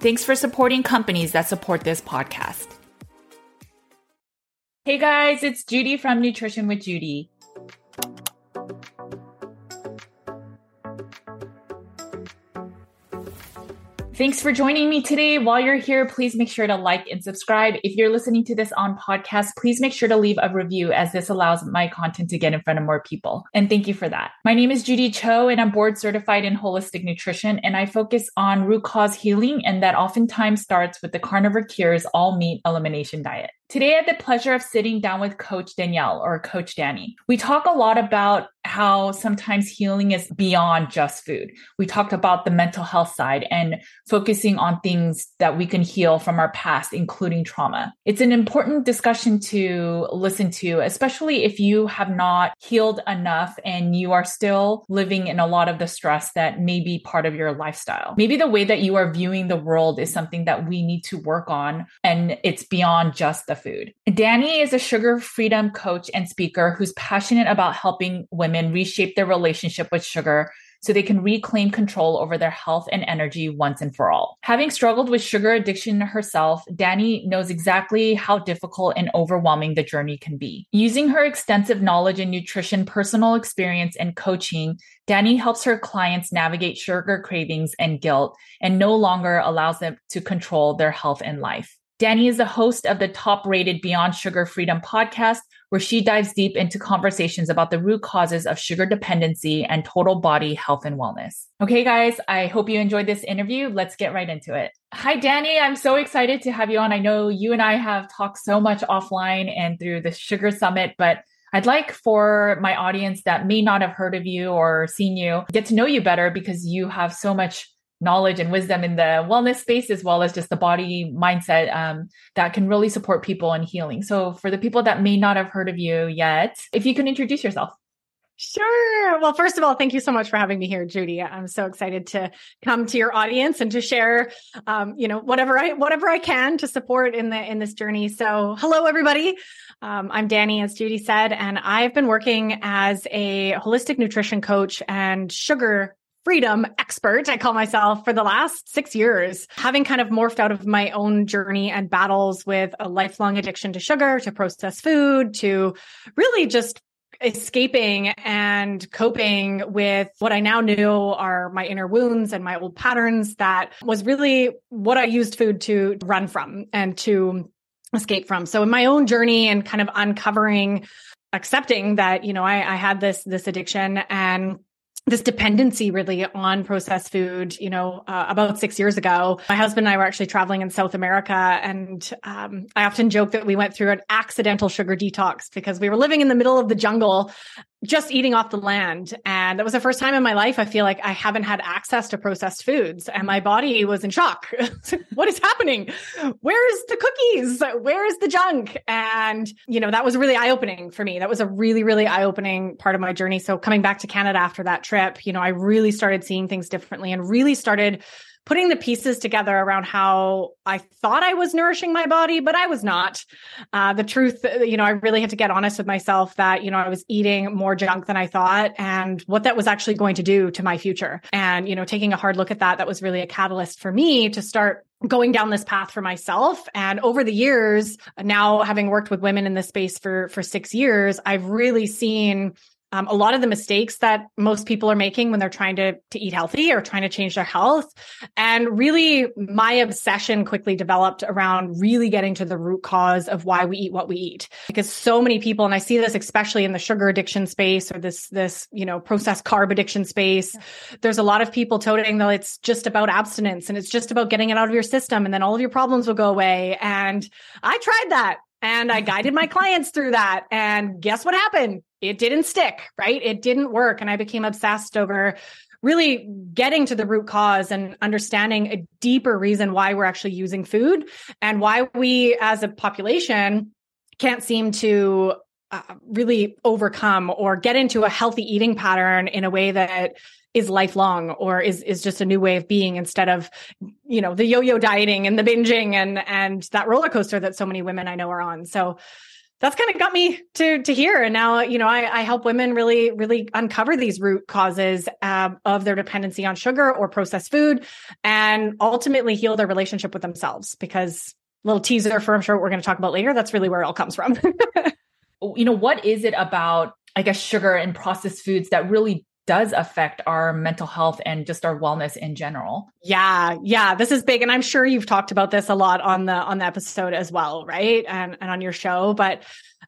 Thanks for supporting companies that support this podcast. Hey guys, it's Judy from Nutrition with Judy. Thanks for joining me today. While you're here, please make sure to like and subscribe. If you're listening to this on podcast, please make sure to leave a review as this allows my content to get in front of more people. And thank you for that. My name is Judy Cho and I'm board certified in holistic nutrition and I focus on root cause healing and that oftentimes starts with the carnivore cures all meat elimination diet. Today, I had the pleasure of sitting down with Coach Danielle or Coach Danny. We talk a lot about how sometimes healing is beyond just food. We talked about the mental health side and focusing on things that we can heal from our past, including trauma. It's an important discussion to listen to, especially if you have not healed enough and you are still living in a lot of the stress that may be part of your lifestyle. Maybe the way that you are viewing the world is something that we need to work on, and it's beyond just the food. Danny is a sugar freedom coach and speaker who's passionate about helping women reshape their relationship with sugar so they can reclaim control over their health and energy once and for all. Having struggled with sugar addiction herself, Danny knows exactly how difficult and overwhelming the journey can be. Using her extensive knowledge in nutrition, personal experience, and coaching, Danny helps her clients navigate sugar cravings and guilt and no longer allows them to control their health and life. Danny is the host of the top rated Beyond Sugar Freedom podcast, where she dives deep into conversations about the root causes of sugar dependency and total body health and wellness. Okay, guys, I hope you enjoyed this interview. Let's get right into it. Hi, Danny. I'm so excited to have you on. I know you and I have talked so much offline and through the Sugar Summit, but I'd like for my audience that may not have heard of you or seen you get to know you better because you have so much knowledge and wisdom in the wellness space as well as just the body mindset um, that can really support people in healing so for the people that may not have heard of you yet if you can introduce yourself Sure. Well, first of all, thank you so much for having me here, Judy. I'm so excited to come to your audience and to share, um, you know, whatever I whatever I can to support in the in this journey. So, hello, everybody. Um, I'm Danny, as Judy said, and I've been working as a holistic nutrition coach and sugar freedom expert, I call myself, for the last six years, having kind of morphed out of my own journey and battles with a lifelong addiction to sugar, to processed food, to really just escaping and coping with what I now knew are my inner wounds and my old patterns that was really what I used food to run from and to escape from. So in my own journey and kind of uncovering accepting that you know I, I had this this addiction and this dependency really on processed food you know uh, about six years ago. My husband and i were actually traveling in south america and um, i often joke that we went through an accidental sugar detox because we were living in the middle of the jungle just eating off the land. And that was the first time in my life I feel like I haven't had access to processed foods. And my body was in shock. what is happening? Where's the cookies? Where is the junk? And, you know, that was really eye opening for me. That was a really, really eye opening part of my journey. So coming back to Canada after that trip, you know, I really started seeing things differently and really started putting the pieces together around how I thought I was nourishing my body, but I was not. Uh, the truth, you know, I really had to get honest with myself that, you know, I was eating more junk than I thought and what that was actually going to do to my future. And, you know, taking a hard look at that, that was really a catalyst for me to start going down this path for myself and over the years now having worked with women in this space for for 6 years I've really seen um, a lot of the mistakes that most people are making when they're trying to, to eat healthy or trying to change their health. And really, my obsession quickly developed around really getting to the root cause of why we eat what we eat. Because so many people, and I see this especially in the sugar addiction space or this, this, you know, processed carb addiction space, yeah. there's a lot of people toting that it's just about abstinence and it's just about getting it out of your system and then all of your problems will go away. And I tried that. And I guided my clients through that. And guess what happened? It didn't stick, right? It didn't work. And I became obsessed over really getting to the root cause and understanding a deeper reason why we're actually using food and why we as a population can't seem to uh, really overcome or get into a healthy eating pattern in a way that is lifelong or is is just a new way of being instead of you know the yo-yo dieting and the binging and and that roller coaster that so many women I know are on. So that's kind of got me to to here and now you know I, I help women really really uncover these root causes um, of their dependency on sugar or processed food and ultimately heal their relationship with themselves because little teaser for i'm sure what we're going to talk about later that's really where it all comes from you know what is it about i guess sugar and processed foods that really does affect our mental health and just our wellness in general. Yeah, yeah, this is big and I'm sure you've talked about this a lot on the on the episode as well, right? And and on your show, but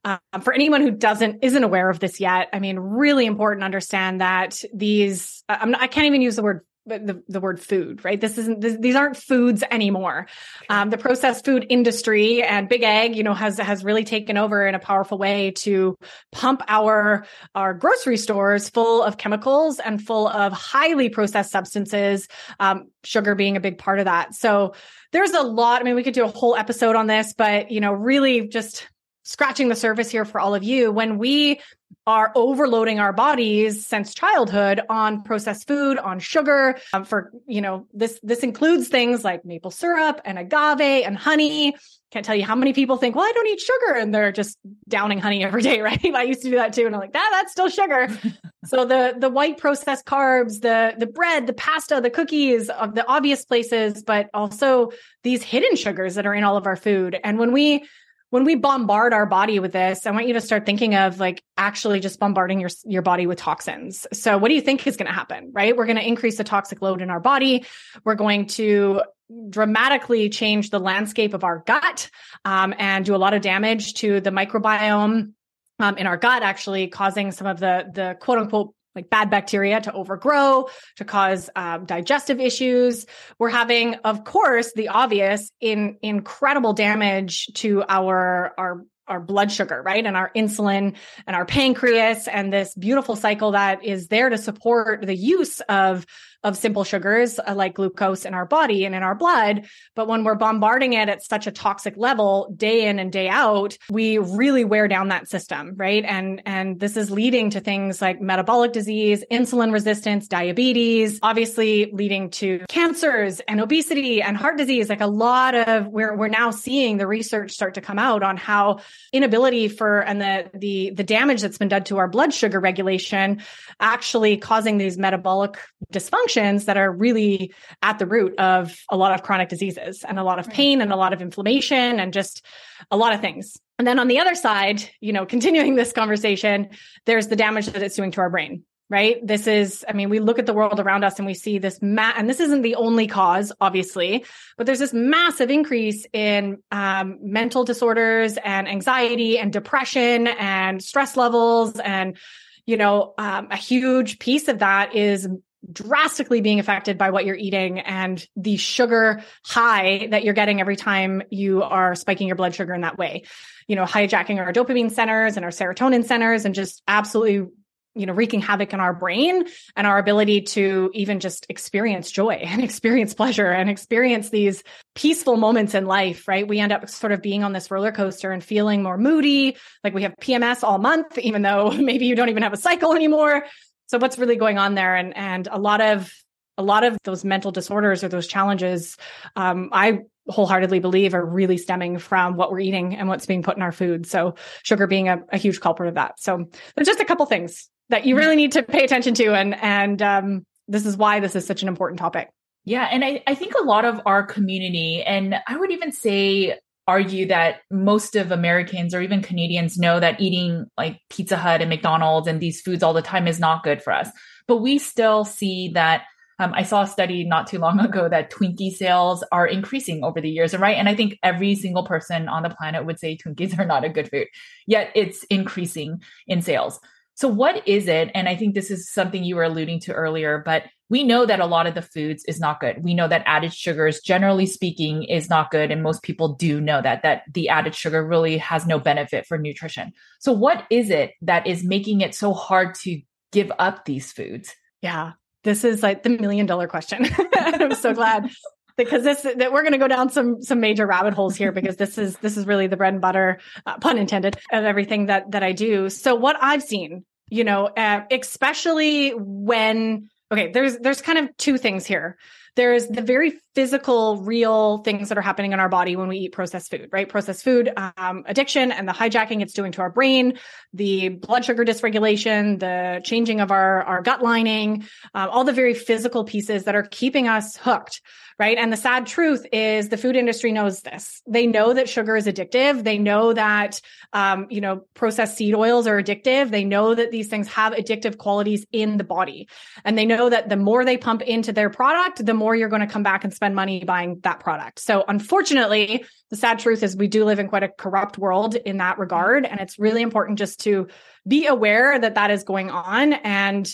um, for anyone who doesn't isn't aware of this yet, I mean, really important to understand that these I'm not, I can't even use the word the, the word food, right? This isn't, this, these aren't foods anymore. Um, the processed food industry and big ag, you know, has, has really taken over in a powerful way to pump our, our grocery stores full of chemicals and full of highly processed substances, um, sugar being a big part of that. So there's a lot. I mean, we could do a whole episode on this, but, you know, really just scratching the surface here for all of you. When we are overloading our bodies since childhood on processed food, on sugar. Um, for you know, this this includes things like maple syrup and agave and honey. Can't tell you how many people think, well, I don't eat sugar, and they're just downing honey every day, right? I used to do that too, and I'm like, ah, that's still sugar. so the the white processed carbs, the the bread, the pasta, the cookies, of the obvious places, but also these hidden sugars that are in all of our food. And when we when we bombard our body with this, I want you to start thinking of like actually just bombarding your your body with toxins. So what do you think is going to happen, right? We're going to increase the toxic load in our body. We're going to dramatically change the landscape of our gut um, and do a lot of damage to the microbiome um, in our gut, actually causing some of the the quote unquote like bad bacteria to overgrow, to cause um, digestive issues. We're having, of course, the obvious in incredible damage to our our our blood sugar, right? And our insulin and our pancreas and this beautiful cycle that is there to support the use of of simple sugars uh, like glucose in our body and in our blood. But when we're bombarding it at such a toxic level day in and day out, we really wear down that system, right? And, and this is leading to things like metabolic disease, insulin resistance, diabetes, obviously leading to cancers and obesity and heart disease. Like a lot of, we're, we're now seeing the research start to come out on how inability for, and the, the, the damage that's been done to our blood sugar regulation actually causing these metabolic dysfunctions that are really at the root of a lot of chronic diseases and a lot of pain and a lot of inflammation and just a lot of things. And then on the other side, you know, continuing this conversation, there's the damage that it's doing to our brain, right? This is, I mean, we look at the world around us and we see this, ma- and this isn't the only cause, obviously, but there's this massive increase in um, mental disorders and anxiety and depression and stress levels. And, you know, um, a huge piece of that is drastically being affected by what you're eating and the sugar high that you're getting every time you are spiking your blood sugar in that way. You know, hijacking our dopamine centers and our serotonin centers and just absolutely you know wreaking havoc in our brain and our ability to even just experience joy and experience pleasure and experience these peaceful moments in life right? We end up sort of being on this roller coaster and feeling more moody. Like we have pms all month even though maybe you don't even have a cycle anymore so what's really going on there and and a lot of a lot of those mental disorders or those challenges, um, I wholeheartedly believe are really stemming from what we're eating and what's being put in our food. So sugar being a, a huge culprit of that. So there's just a couple things that you really need to pay attention to. And, and, um, this is why this is such an important topic. Yeah. And I, I think a lot of our community, and I would even say argue that most of Americans or even Canadians know that eating like Pizza Hut and McDonald's and these foods all the time is not good for us. But we still see that um, I saw a study not too long ago that Twinkie sales are increasing over the years, and right? And I think every single person on the planet would say Twinkies are not a good food, yet it's increasing in sales. So, what is it? And I think this is something you were alluding to earlier, but we know that a lot of the foods is not good. We know that added sugars, generally speaking, is not good. And most people do know that, that the added sugar really has no benefit for nutrition. So, what is it that is making it so hard to give up these foods? Yeah. This is like the million dollar question. I'm so glad because this that we're going to go down some some major rabbit holes here because this is this is really the bread and butter uh, pun intended of everything that that I do. So what I've seen, you know, uh, especially when okay, there's there's kind of two things here. There's the very physical, real things that are happening in our body when we eat processed food, right? Processed food um, addiction and the hijacking it's doing to our brain, the blood sugar dysregulation, the changing of our, our gut lining, uh, all the very physical pieces that are keeping us hooked right? And the sad truth is the food industry knows this. They know that sugar is addictive. They know that, um, you know, processed seed oils are addictive. They know that these things have addictive qualities in the body. And they know that the more they pump into their product, the more you're going to come back and spend money buying that product. So unfortunately, the sad truth is we do live in quite a corrupt world in that regard. And it's really important just to be aware that that is going on and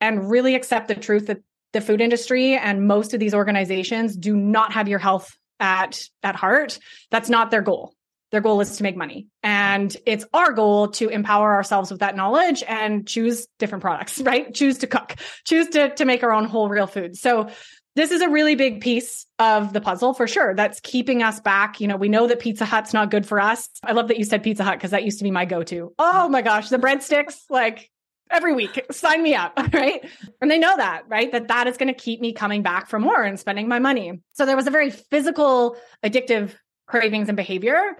and really accept the truth that the food industry and most of these organizations do not have your health at at heart that's not their goal. Their goal is to make money. And it's our goal to empower ourselves with that knowledge and choose different products right? Choose to cook choose to to make our own whole real food. So this is a really big piece of the puzzle for sure. That's keeping us back. You know we know that pizza hut's not good for us. I love that you said pizza hut because that used to be my go-to. Oh my gosh the breadsticks like every week. Sign me up right? And they know that right? That that is going to keep me coming back for more and spending my money. So there was a very physical addictive cravings and behavior.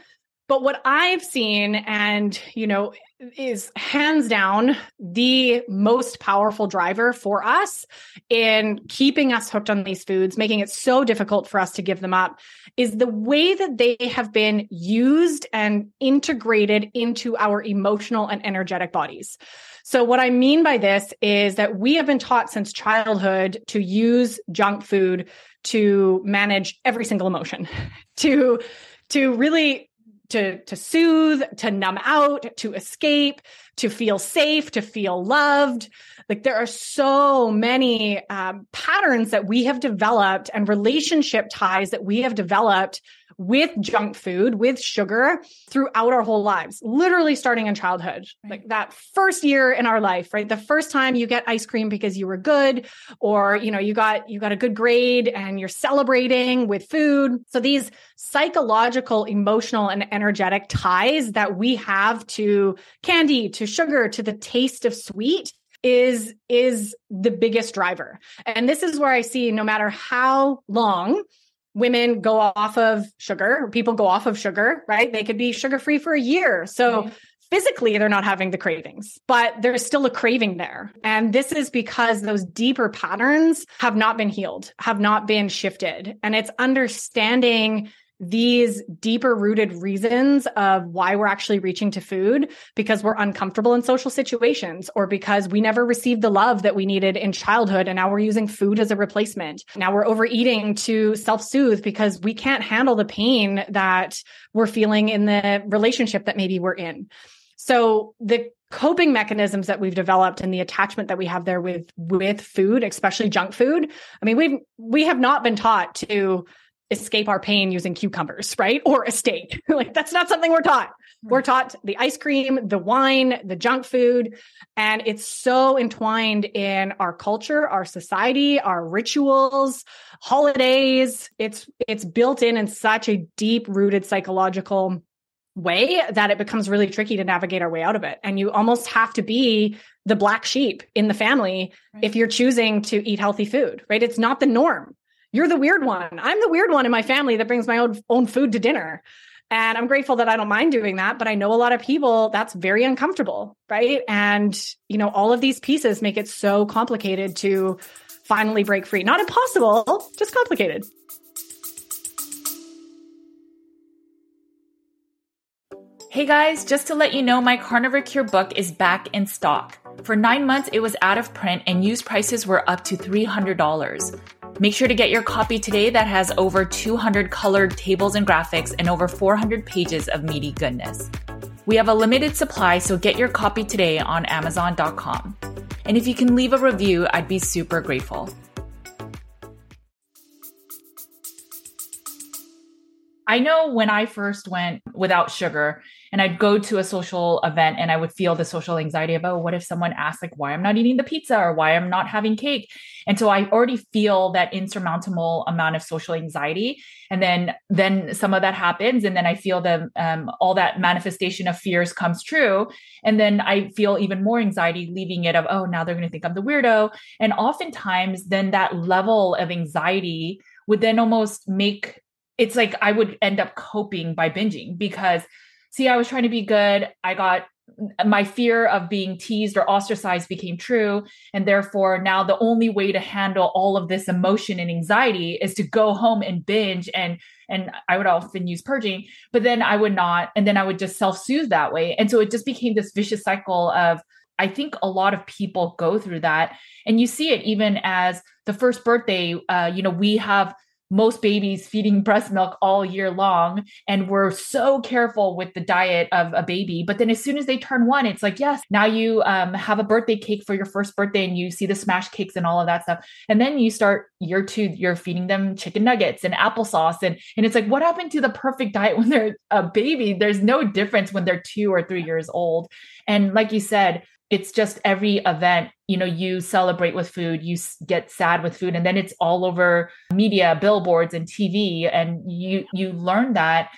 But what i've seen and you know is hands down the most powerful driver for us in keeping us hooked on these foods making it so difficult for us to give them up is the way that they have been used and integrated into our emotional and energetic bodies. So what I mean by this is that we have been taught since childhood to use junk food to manage every single emotion, to to really to to soothe, to numb out, to escape, to feel safe, to feel loved. Like there are so many um, patterns that we have developed and relationship ties that we have developed with junk food, with sugar throughout our whole lives, literally starting in childhood. Right. Like that first year in our life, right? The first time you get ice cream because you were good or, you know, you got you got a good grade and you're celebrating with food. So these psychological, emotional and energetic ties that we have to candy, to sugar, to the taste of sweet is is the biggest driver. And this is where I see no matter how long women go off of sugar, people go off of sugar, right? They could be sugar free for a year. So mm-hmm. physically, they're not having the cravings, but there's still a craving there. And this is because those deeper patterns have not been healed, have not been shifted. And it's understanding these deeper rooted reasons of why we're actually reaching to food because we're uncomfortable in social situations or because we never received the love that we needed in childhood and now we're using food as a replacement. Now we're overeating to self-soothe because we can't handle the pain that we're feeling in the relationship that maybe we're in. So the coping mechanisms that we've developed and the attachment that we have there with with food, especially junk food. I mean, we've we have not been taught to escape our pain using cucumbers, right? Or a steak. like that's not something we're taught. Hmm. We're taught the ice cream, the wine, the junk food, and it's so entwined in our culture, our society, our rituals, holidays. It's it's built in in such a deep rooted psychological way that it becomes really tricky to navigate our way out of it. And you almost have to be the black sheep in the family right. if you're choosing to eat healthy food, right? It's not the norm. You're the weird one. I'm the weird one in my family that brings my own own food to dinner. And I'm grateful that I don't mind doing that, but I know a lot of people that's very uncomfortable, right? And you know, all of these pieces make it so complicated to finally break free. Not impossible, just complicated. Hey guys, just to let you know, my Carnivore Cure book is back in stock. For nine months, it was out of print and used prices were up to $300. Make sure to get your copy today that has over 200 colored tables and graphics and over 400 pages of meaty goodness. We have a limited supply, so get your copy today on Amazon.com. And if you can leave a review, I'd be super grateful. I know when I first went without sugar and I'd go to a social event and I would feel the social anxiety about oh, what if someone asks like why I'm not eating the pizza or why I'm not having cake. And so I already feel that insurmountable amount of social anxiety. And then then some of that happens and then I feel the um, all that manifestation of fears comes true. And then I feel even more anxiety leaving it of oh now they're going to think I'm the weirdo. And oftentimes then that level of anxiety would then almost make it's like I would end up coping by binging because see, I was trying to be good. I got my fear of being teased or ostracized became true. And therefore, now the only way to handle all of this emotion and anxiety is to go home and binge. And and I would often use purging, but then I would not. And then I would just self soothe that way. And so it just became this vicious cycle of, I think a lot of people go through that. And you see it even as the first birthday, uh, you know, we have most babies feeding breast milk all year long and we're so careful with the diet of a baby. But then as soon as they turn one it's like yes now you um, have a birthday cake for your first birthday and you see the smash cakes and all of that stuff. And then you start year two you're feeding them chicken nuggets and applesauce and and it's like what happened to the perfect diet when they're a baby? There's no difference when they're two or three years old. And like you said it's just every event you know you celebrate with food you get sad with food and then it's all over media billboards and tv and you you learn that.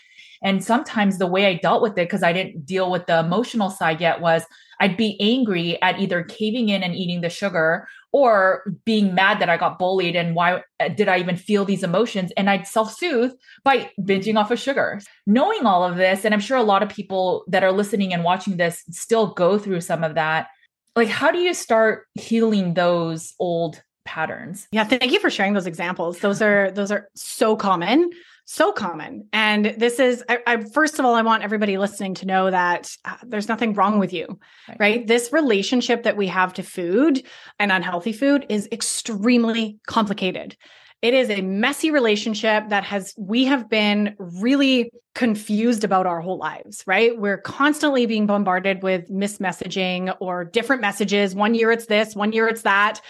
And sometimes the way i dealt with it because i didn't deal with the emotional side yet was i'd be angry at either caving in and eating the sugar or being mad that i got bullied and why uh, did i even feel these emotions? And i'd self-soothe by binging off of sugar. Knowing all of this and i'm sure a lot of people that are listening and watching this still go through some of that like how do you start healing those old patterns? Yeah thank you for sharing those examples. Those are those are so common so common and this is I, I, first of all i want everybody listening to know that uh, there's nothing wrong with you right. right this relationship that we have to food and unhealthy food is extremely complicated it is a messy relationship that has, we have been really confused about our whole lives, right? We're constantly being bombarded with mismessaging or different messages. One year it's this, one year it's that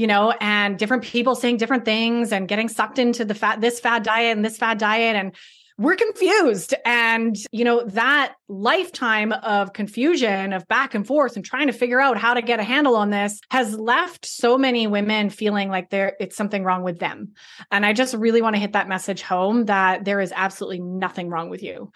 you know, and different people saying different things and getting sucked into the fat, this fad diet and this fad diet. And we're confused. And, you know, that lifetime of confusion, of back and forth and trying to figure out how to get a handle on this has left so many women feeling like there it's something wrong with them. And I just really want to hit that message home that there is absolutely nothing wrong with you.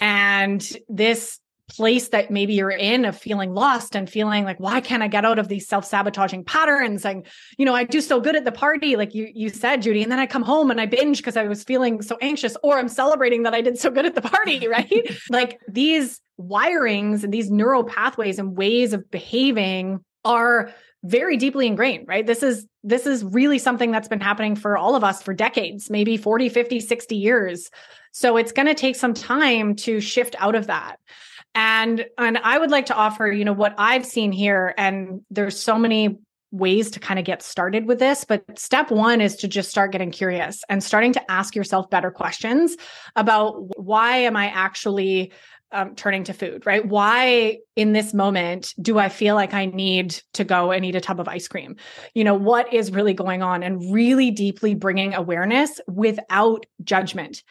And this place that maybe you're in of feeling lost and feeling like why can't i get out of these self-sabotaging patterns? And you know i do so good at the party like you you said judy and then i come home and i binge because i was feeling so anxious or i'm celebrating that i did so good at the party right? Like these wirings and these neural pathways and ways of behaving are very deeply ingrained right? This is this is really something that's been happening for all of us for decades maybe 40 50 60 years. So it's going to take some time to shift out of that and and I would like to offer, you know, what I've seen here and there's so many ways to kind of get started with this, but step 1 is to just start getting curious and starting to ask yourself better questions about why am I actually um, turning to food, right? Why in this moment do I feel like I need to go and eat a tub of ice cream? You know, what is really going on? And really deeply bringing awareness without judgment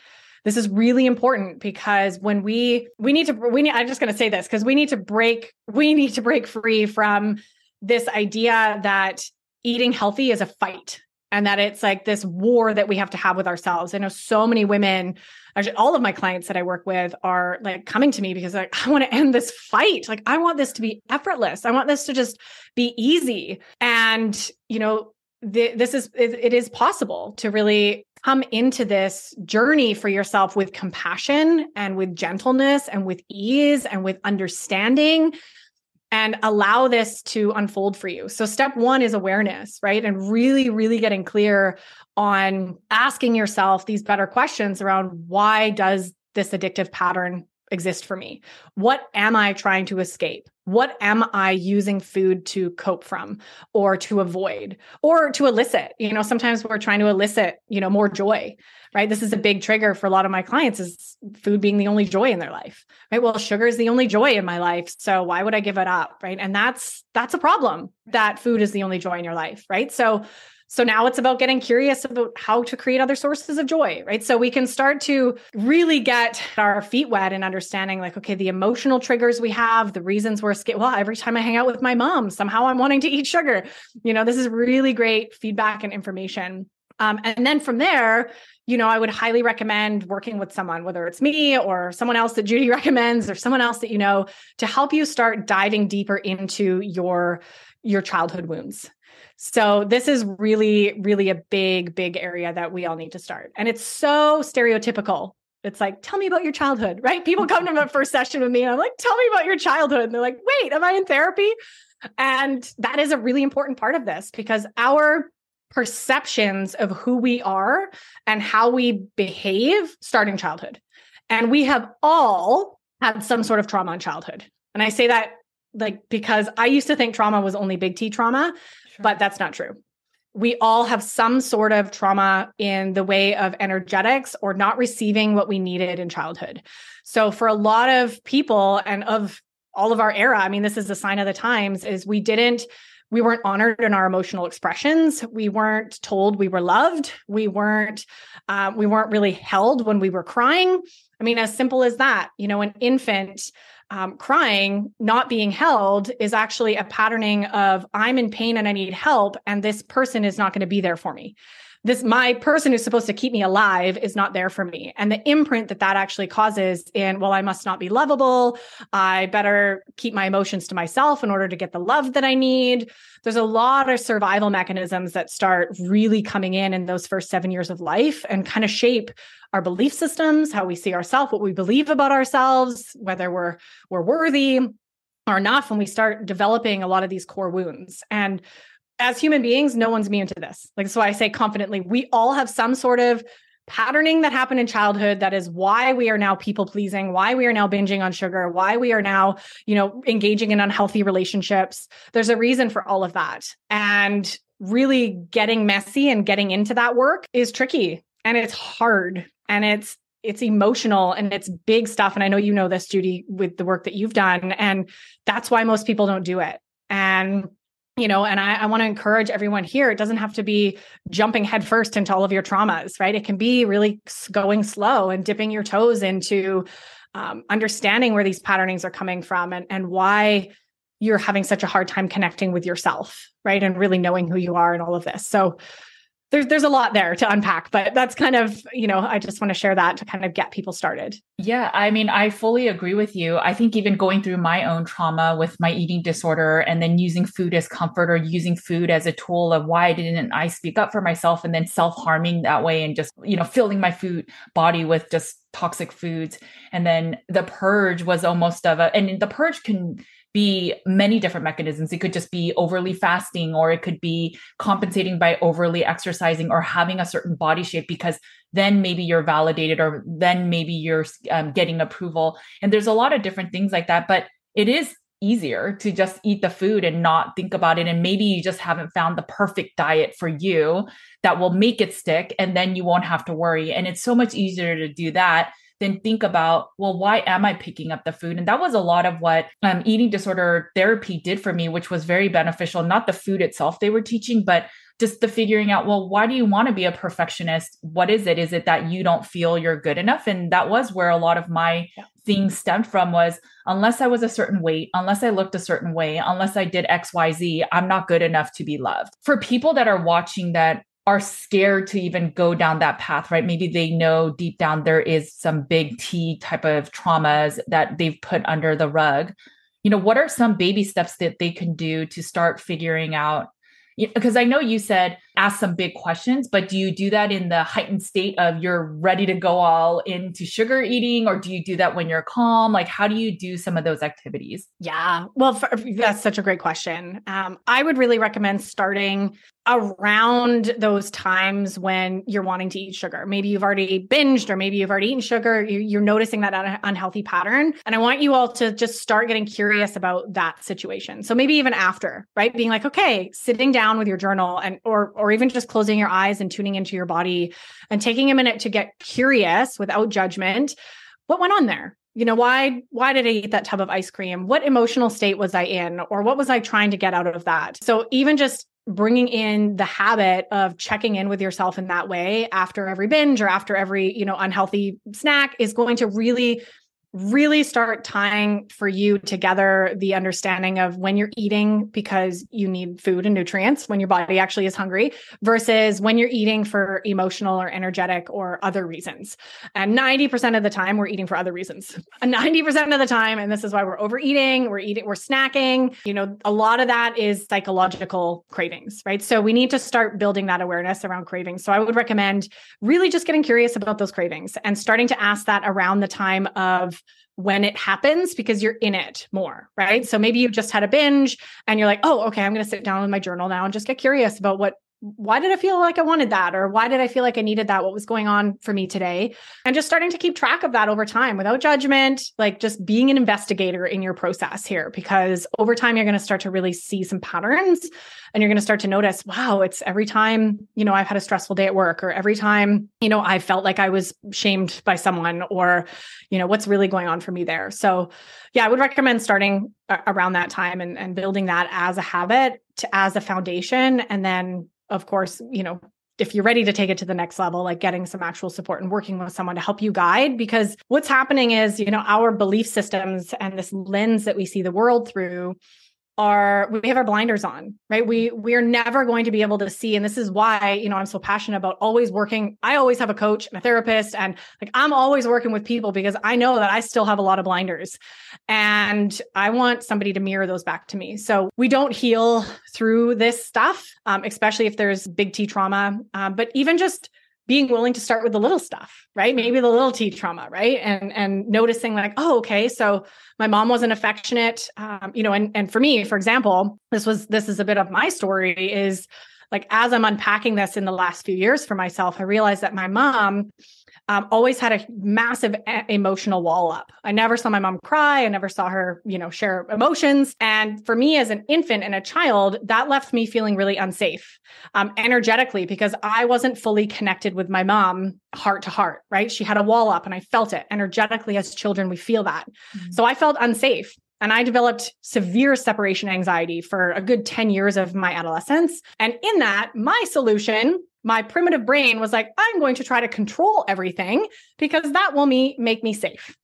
this is really important because when we we need to we need I'm just going to say this because we need to break we need to break free from this idea that eating healthy is a fight and that it's like this war that we have to have with ourselves. I know so many women, actually all of my clients that I work with are like coming to me because like I want to end this fight. Like I want this to be effortless. I want this to just be easy. And you know, this is it is possible to really come into this journey for yourself with compassion and with gentleness and with ease and with understanding and allow this to unfold for you. So, step one is awareness, right? And really, really getting clear on asking yourself these better questions around why does this addictive pattern exist for me? What am I trying to escape? What am I using food to cope from or to avoid or to elicit? You know, sometimes we're trying to elicit, you know, more joy, right? This is a big trigger for a lot of my clients is food being the only joy in their life, right? Well, sugar is the only joy in my life. So why would I give it up? Right. And that's, that's a problem that food is the only joy in your life, right? So so now it's about getting curious about how to create other sources of joy, right? So we can start to really get our feet wet and understanding like, okay, the emotional triggers we have, the reasons we're scared. Well, every time I hang out with my mom, somehow I'm wanting to eat sugar. You know, this is really great feedback and information. Um, and then from there, you know, I would highly recommend working with someone, whether it's me or someone else that Judy recommends or someone else that you know, to help you start diving deeper into your your childhood wounds so this is really, really a big, big area that we all need to start. And it's so stereotypical. It's like, tell me about your childhood, right? People come to my first session with me and I'm like, tell me about your childhood. And they're like, wait, am I in therapy? And that is a really important part of this because our perceptions of who we are and how we behave start in childhood. And we have all had some sort of trauma in childhood. And I say that like because I used to think trauma was only big T trauma sure. but that's not true. We all have some sort of trauma in the way of energetics or not receiving what we needed in childhood. So, for a lot of people and of all of our era, I mean, this is a sign of the times, is we didn't we weren't honored in our emotional expressions we weren't told we were loved we weren't uh, we weren't really held when we were crying i mean as simple as that you know an infant um, crying, not being held, is actually a patterning of I'm in pain and I need help, and this person is not going to be there for me. This my person who's supposed to keep me alive is not there for me, and the imprint that that actually causes in well, I must not be lovable. I better keep my emotions to myself in order to get the love that I need. There's a lot of survival mechanisms that start really coming in in those first seven years of life and kind of shape our belief systems, how we see ourselves, what we believe about ourselves, whether we're we're worthy or enough, and we start developing a lot of these core wounds. And as human beings, no one's immune to this. Like so I say confidently, we all have some sort of patterning that happened in childhood that is why we are now people pleasing why we are now binging on sugar why we are now you know engaging in unhealthy relationships. There's a reason for all of that. And really getting messy and getting into that work is tricky and it's hard and it's it's emotional and it's big stuff. And i know you know this judy with the work that you've done and that's why most people don't do it. And you know and i, I want to encourage everyone here it doesn't have to be jumping headfirst into all of your traumas right? It can be really going slow and dipping your toes into um, understanding where these patternings are coming from and, and why you're having such a hard time connecting with yourself right? And really knowing who you are and all of this. So there's there's a lot there to unpack, but that's kind of, you know, I just want to share that to kind of get people started. Yeah, I mean, I fully agree with you. I think even going through my own trauma with my eating disorder and then using food as comfort or using food as a tool of why didn't I speak up for myself and then self-harming that way and just, you know, filling my food body with just toxic foods. And then the purge was almost of a and the purge can be many different mechanisms. It could just be overly fasting, or it could be compensating by overly exercising or having a certain body shape because then maybe you're validated or then maybe you're um, getting approval. And there's a lot of different things like that. But it is easier to just eat the food and not think about it. And maybe you just haven't found the perfect diet for you that will make it stick. And then you won't have to worry. And it's so much easier to do that then think about, well, why am I picking up the food? And that was a lot of what um, eating disorder therapy did for me, which was very beneficial. Not the food itself they were teaching, but just the figuring out, well, why do you want to be a perfectionist? What is it? Is it that you don't feel you're good enough? And that was where a lot of my yeah. things stemmed from was unless I was a certain weight, unless I looked a certain way, unless I did XYZ, I'm not good enough to be loved. For people that are watching that are scared to even go down that path, right? Maybe they know deep down there is some big T type of traumas that they've put under the rug. You know, what are some baby steps that they can do to start figuring out because I know you said ask some big questions, but do you do that in the heightened state of you're ready to go all into sugar eating, or do you do that when you're calm? Like, how do you do some of those activities? Yeah, well, for, that's such a great question. Um, I would really recommend starting around those times when you're wanting to eat sugar. Maybe you've already binged, or maybe you've already eaten sugar. You're noticing that un- unhealthy pattern. And I want you all to just start getting curious about that situation. So maybe even after, right? Being like, okay, sitting down with your journal and, or, or even just closing your eyes and tuning into your body and taking a minute to get curious without judgment. What went on there? you know why why did i eat that tub of ice cream what emotional state was i in or what was i trying to get out of that so even just bringing in the habit of checking in with yourself in that way after every binge or after every you know unhealthy snack is going to really really start tying for you together the understanding of when you're eating because you need food and nutrients when your body actually is hungry versus when you're eating for emotional or energetic or other reasons. And 90% of the time we're eating for other reasons. 90% of the time and this is why we're overeating, we're eating we're snacking, you know, a lot of that is psychological cravings, right? So we need to start building that awareness around cravings. So I would recommend really just getting curious about those cravings and starting to ask that around the time of when it happens because you're in it more, right? So maybe you just had a binge and you're like, oh, okay, I'm going to sit down with my journal now and just get curious about what why did I feel like I wanted that? Or why did I feel like I needed that? What was going on for me today? And just starting to keep track of that over time without judgment, like just being an investigator in your process here, because over time, you're going to start to really see some patterns and you're going to start to notice, wow, it's every time, you know, I've had a stressful day at work or every time, you know, I felt like I was shamed by someone or, you know, what's really going on for me there. So, yeah, I would recommend starting around that time and, and building that as a habit to, as a foundation and then of course, you know, if you're ready to take it to the next level, like getting some actual support and working with someone to help you guide, because what's happening is, you know, our belief systems and this lens that we see the world through are we have our blinders on right? We we're never going to be able to see. And this is why you know i'm so passionate about always working. I always have a coach and a therapist and like i'm always working with people because i know that i still have a lot of blinders. And i want somebody to mirror those back to me. So we don't heal through this stuff um, especially if there's big t trauma. Um, but even just being willing to start with the little stuff, right? Maybe the little T trauma, right? And and noticing like, oh, okay, so my mom wasn't affectionate, um, you know. And and for me, for example, this was this is a bit of my story. Is like as I'm unpacking this in the last few years for myself, I realized that my mom um, always had a massive a- emotional wall up. I never saw my mom cry. I never saw her, you know, share emotions. And for me as an infant and a child, that left me feeling really unsafe um, energetically because I wasn't fully connected with my mom heart to heart, right? She had a wall up and I felt it energetically as children. We feel that. Mm-hmm. So I felt unsafe. And I developed severe separation anxiety for a good 10 years of my adolescence. And in that, my solution my primitive brain was like, I'm going to try to control everything because that will me make me safe.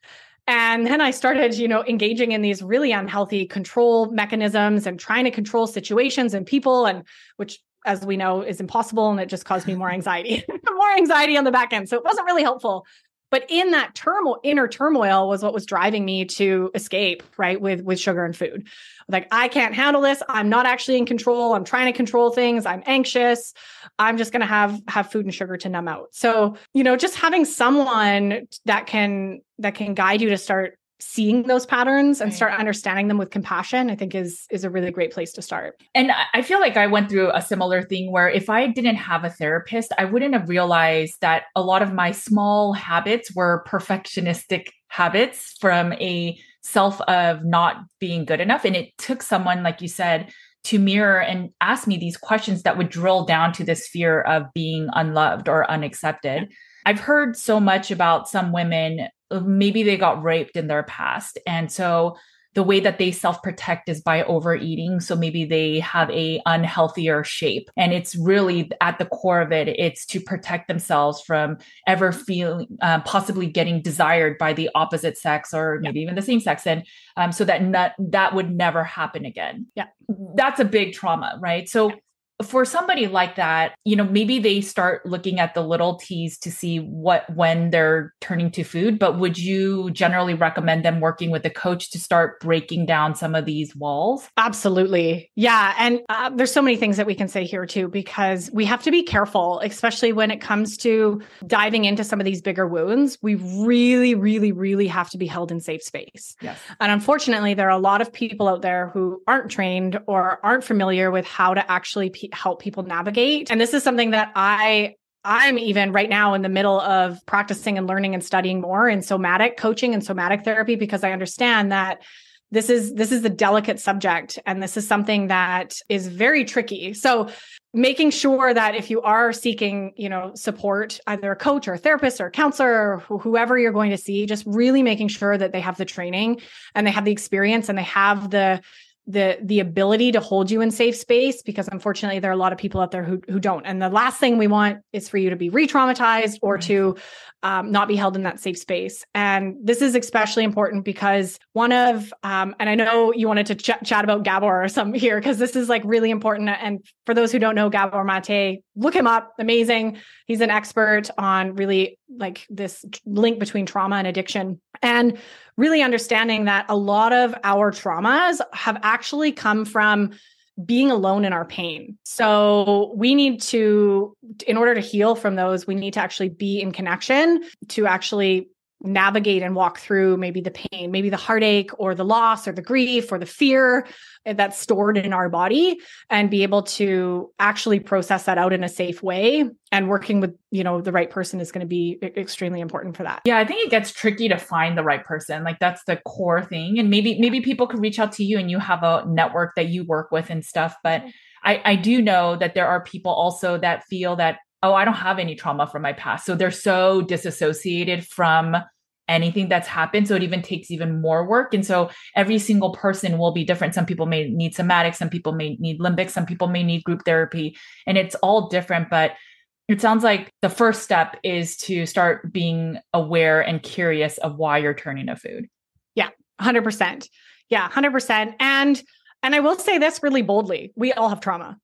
And then I started, you know, engaging in these really unhealthy control mechanisms and trying to control situations and people, and which, as we know, is impossible. And it just caused me more anxiety, more anxiety on the back end. So it wasn't really helpful. But in that turmoil, inner turmoil was what was driving me to escape, right? With with sugar and food. Like, I can't handle this. I'm not actually in control. I'm trying to control things. I'm anxious. I'm just going to have have food and sugar to numb out. So, you know, just having someone that can that can guide you to start seeing those patterns and start understanding them with compassion i think is is a really great place to start and i feel like i went through a similar thing where if i didn't have a therapist i wouldn't have realized that a lot of my small habits were perfectionistic habits from a self of not being good enough. And it took someone, like you said, to mirror and ask me these questions that would drill down to this fear of being unloved or unaccepted. I've heard so much about some women, maybe they got raped in their past. And so the way that they self-protect is by overeating. So maybe they have a unhealthier shape. And it's really at the core of it it's to protect themselves from ever feeling uh, possibly getting desired by the opposite sex or maybe yeah. even the same sex and um, so that not, that would never happen again. Yeah. That's a big trauma right? So yeah for somebody like that, you know, maybe they start looking at the little T's to see what when they're turning to food, but would you generally recommend them working with a coach to start breaking down some of these walls? Absolutely. Yeah, and uh, there's so many things that we can say here too because we have to be careful, especially when it comes to diving into some of these bigger wounds. We really really really have to be held in safe space. Yes. And unfortunately, there are a lot of people out there who aren't trained or aren't familiar with how to actually help people navigate. And this is something that I I'm even right now in the middle of practicing and learning and studying more in somatic coaching and somatic therapy because I understand that this is this is a delicate subject and this is something that is very tricky. So making sure that if you are seeking, you know, support, either a coach or a therapist or a counselor or whoever you're going to see, just really making sure that they have the training and they have the experience and they have the the the ability to hold you in safe space because unfortunately there are a lot of people out there who who don't. And the last thing we want is for you to be re-traumatized or to um, not be held in that safe space. And this is especially important because one of um, and i know you wanted to ch- chat about gabor or something here because this is like really important. And for those who don't know gabor mate look him up. Amazing. He's an expert on really like this link between trauma and addiction and really understanding that a lot of our traumas have actually come from being alone in our pain. So we need to, in order to heal from those, we need to actually be in connection to actually navigate and walk through maybe the pain, maybe the heartache or the loss or the grief or the fear that's stored in our body and be able to actually process that out in a safe way and working with, you know, the right person is going to be extremely important for that. Yeah, I think it gets tricky to find the right person. Like that's the core thing and maybe maybe people could reach out to you and you have a network that you work with and stuff, but I I do know that there are people also that feel that oh, I don't have any trauma from my past. So they're so disassociated from anything that's happened. So it even takes even more work. And so every single person will be different. Some people may need somatic, some people may need limbic, some people may need group therapy, and it's all different. But it sounds like the first step is to start being aware and curious of why you're turning to food. Yeah, 100%. Yeah, 100%. And and I will say this really boldly. We all have trauma.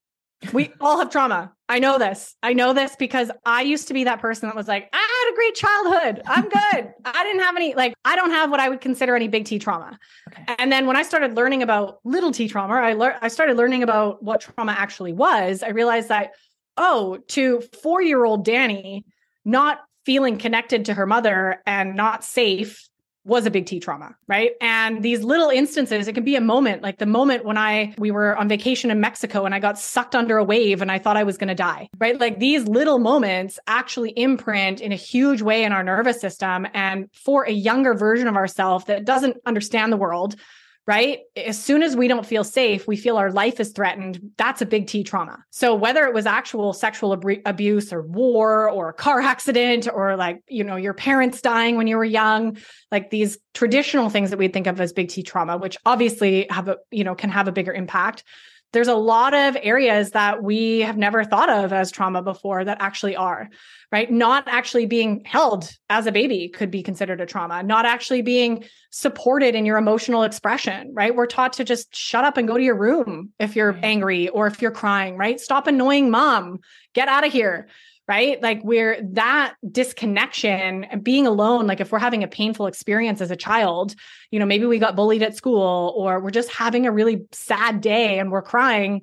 We all have trauma. I know this. I know this because I used to be that person that was like, I had a great childhood. I'm good. I didn't have any, like, I don't have what I would consider any big T trauma. Okay. And then when I started learning about little T trauma, I learned, I started learning about what trauma actually was. I realized that, oh, to four year old Danny, not feeling connected to her mother and not safe was a big T trauma, right? And these little instances, it can be a moment, like the moment when I we were on vacation in Mexico and I got sucked under a wave and I thought I was going to die, right? Like these little moments actually imprint in a huge way in our nervous system and for a younger version of ourselves that doesn't understand the world, right? As soon as we don't feel safe, we feel our life is threatened. That's a big T trauma. So whether it was actual sexual ab- abuse or war or a car accident or like, you know, your parents dying when you were young, like these traditional things that we think of as big T trauma, which obviously have a, you know, can have a bigger impact there's a lot of areas that we have never thought of as trauma before that actually are, right? Not actually being held as a baby could be considered a trauma, not actually being supported in your emotional expression, right? We're taught to just shut up and go to your room if you're angry or if you're crying, right? Stop annoying mom, get out of here right? Like we're that disconnection being alone, like if we're having a painful experience as a child, you know, maybe we got bullied at school or we're just having a really sad day and we're crying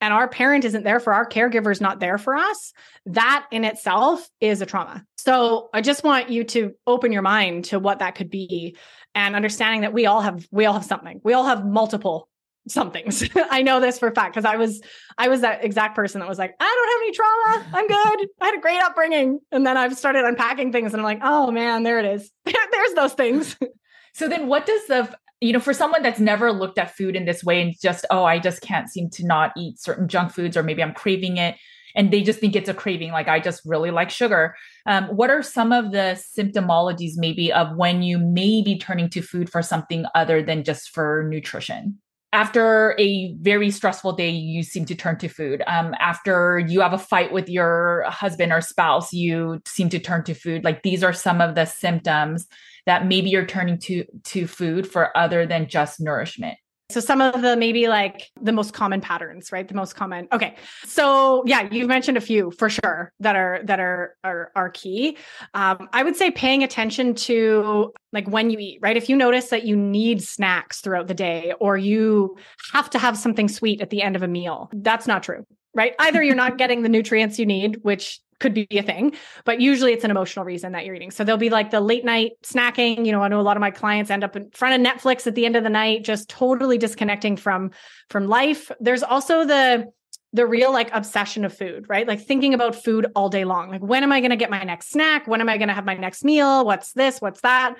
and our parent isn't there for our caregiver's not there for us, that in itself is a trauma. So I just want you to open your mind to what that could be and understanding that we all have we all have something. We all have multiple some things. I know this for a fact because I was I was that exact person that was like, I don't have any trauma. I'm good. I had a great upbringing. And then I've started unpacking things and I'm like, oh man, there it is. There's those things. So then what does the you know, for someone that's never looked at food in this way and just, oh, I just can't seem to not eat certain junk foods, or maybe I'm craving it, and they just think it's a craving, like I just really like sugar. Um, what are some of the symptomologies, maybe, of when you may be turning to food for something other than just for nutrition? After a very stressful day, you seem to turn to food. Um, after you have a fight with your husband or spouse, you seem to turn to food. Like these are some of the symptoms that maybe you're turning to to food for other than just nourishment. So some of the maybe like the most common patterns, right? The most common. Okay. So yeah, you've mentioned a few for sure that are that are are, are key. Um, I would say paying attention to like when you eat, right? If you notice that you need snacks throughout the day or you have to have something sweet at the end of a meal, that's not true right? Either you're not getting the nutrients you need, which could be a thing, but usually it's an emotional reason that you're eating. So there'll be like the late night snacking. You know, I know a lot of my clients end up in front of Netflix at the end of the night, just totally disconnecting from from life. There's also the the real like obsession of food, right? Like thinking about food all day long. Like when am I going to get my next snack? When am I going to have my next meal? What's this? What's that?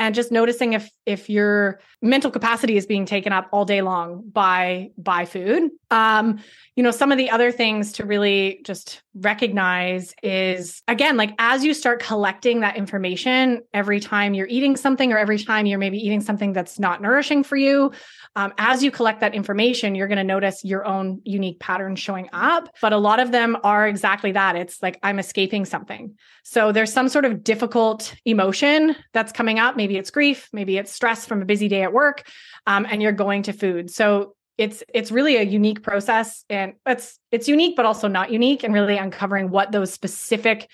And just noticing if if your mental capacity is being taken up all day long by by food. Um, you know, some of the other things to really just recognize is again, like as you start collecting that information every time you're eating something or every time you're maybe eating something that's not nourishing for you, um, as you collect that information, you're going to notice your own unique patterns showing up. But a lot of them are exactly that. It's like I'm escaping something. So there's some sort of difficult emotion that's coming up. Maybe it's grief, maybe it's stress from a busy day at work, um, and you're going to food. So it's it's really a unique process and it's it's unique but also not unique and really uncovering what those specific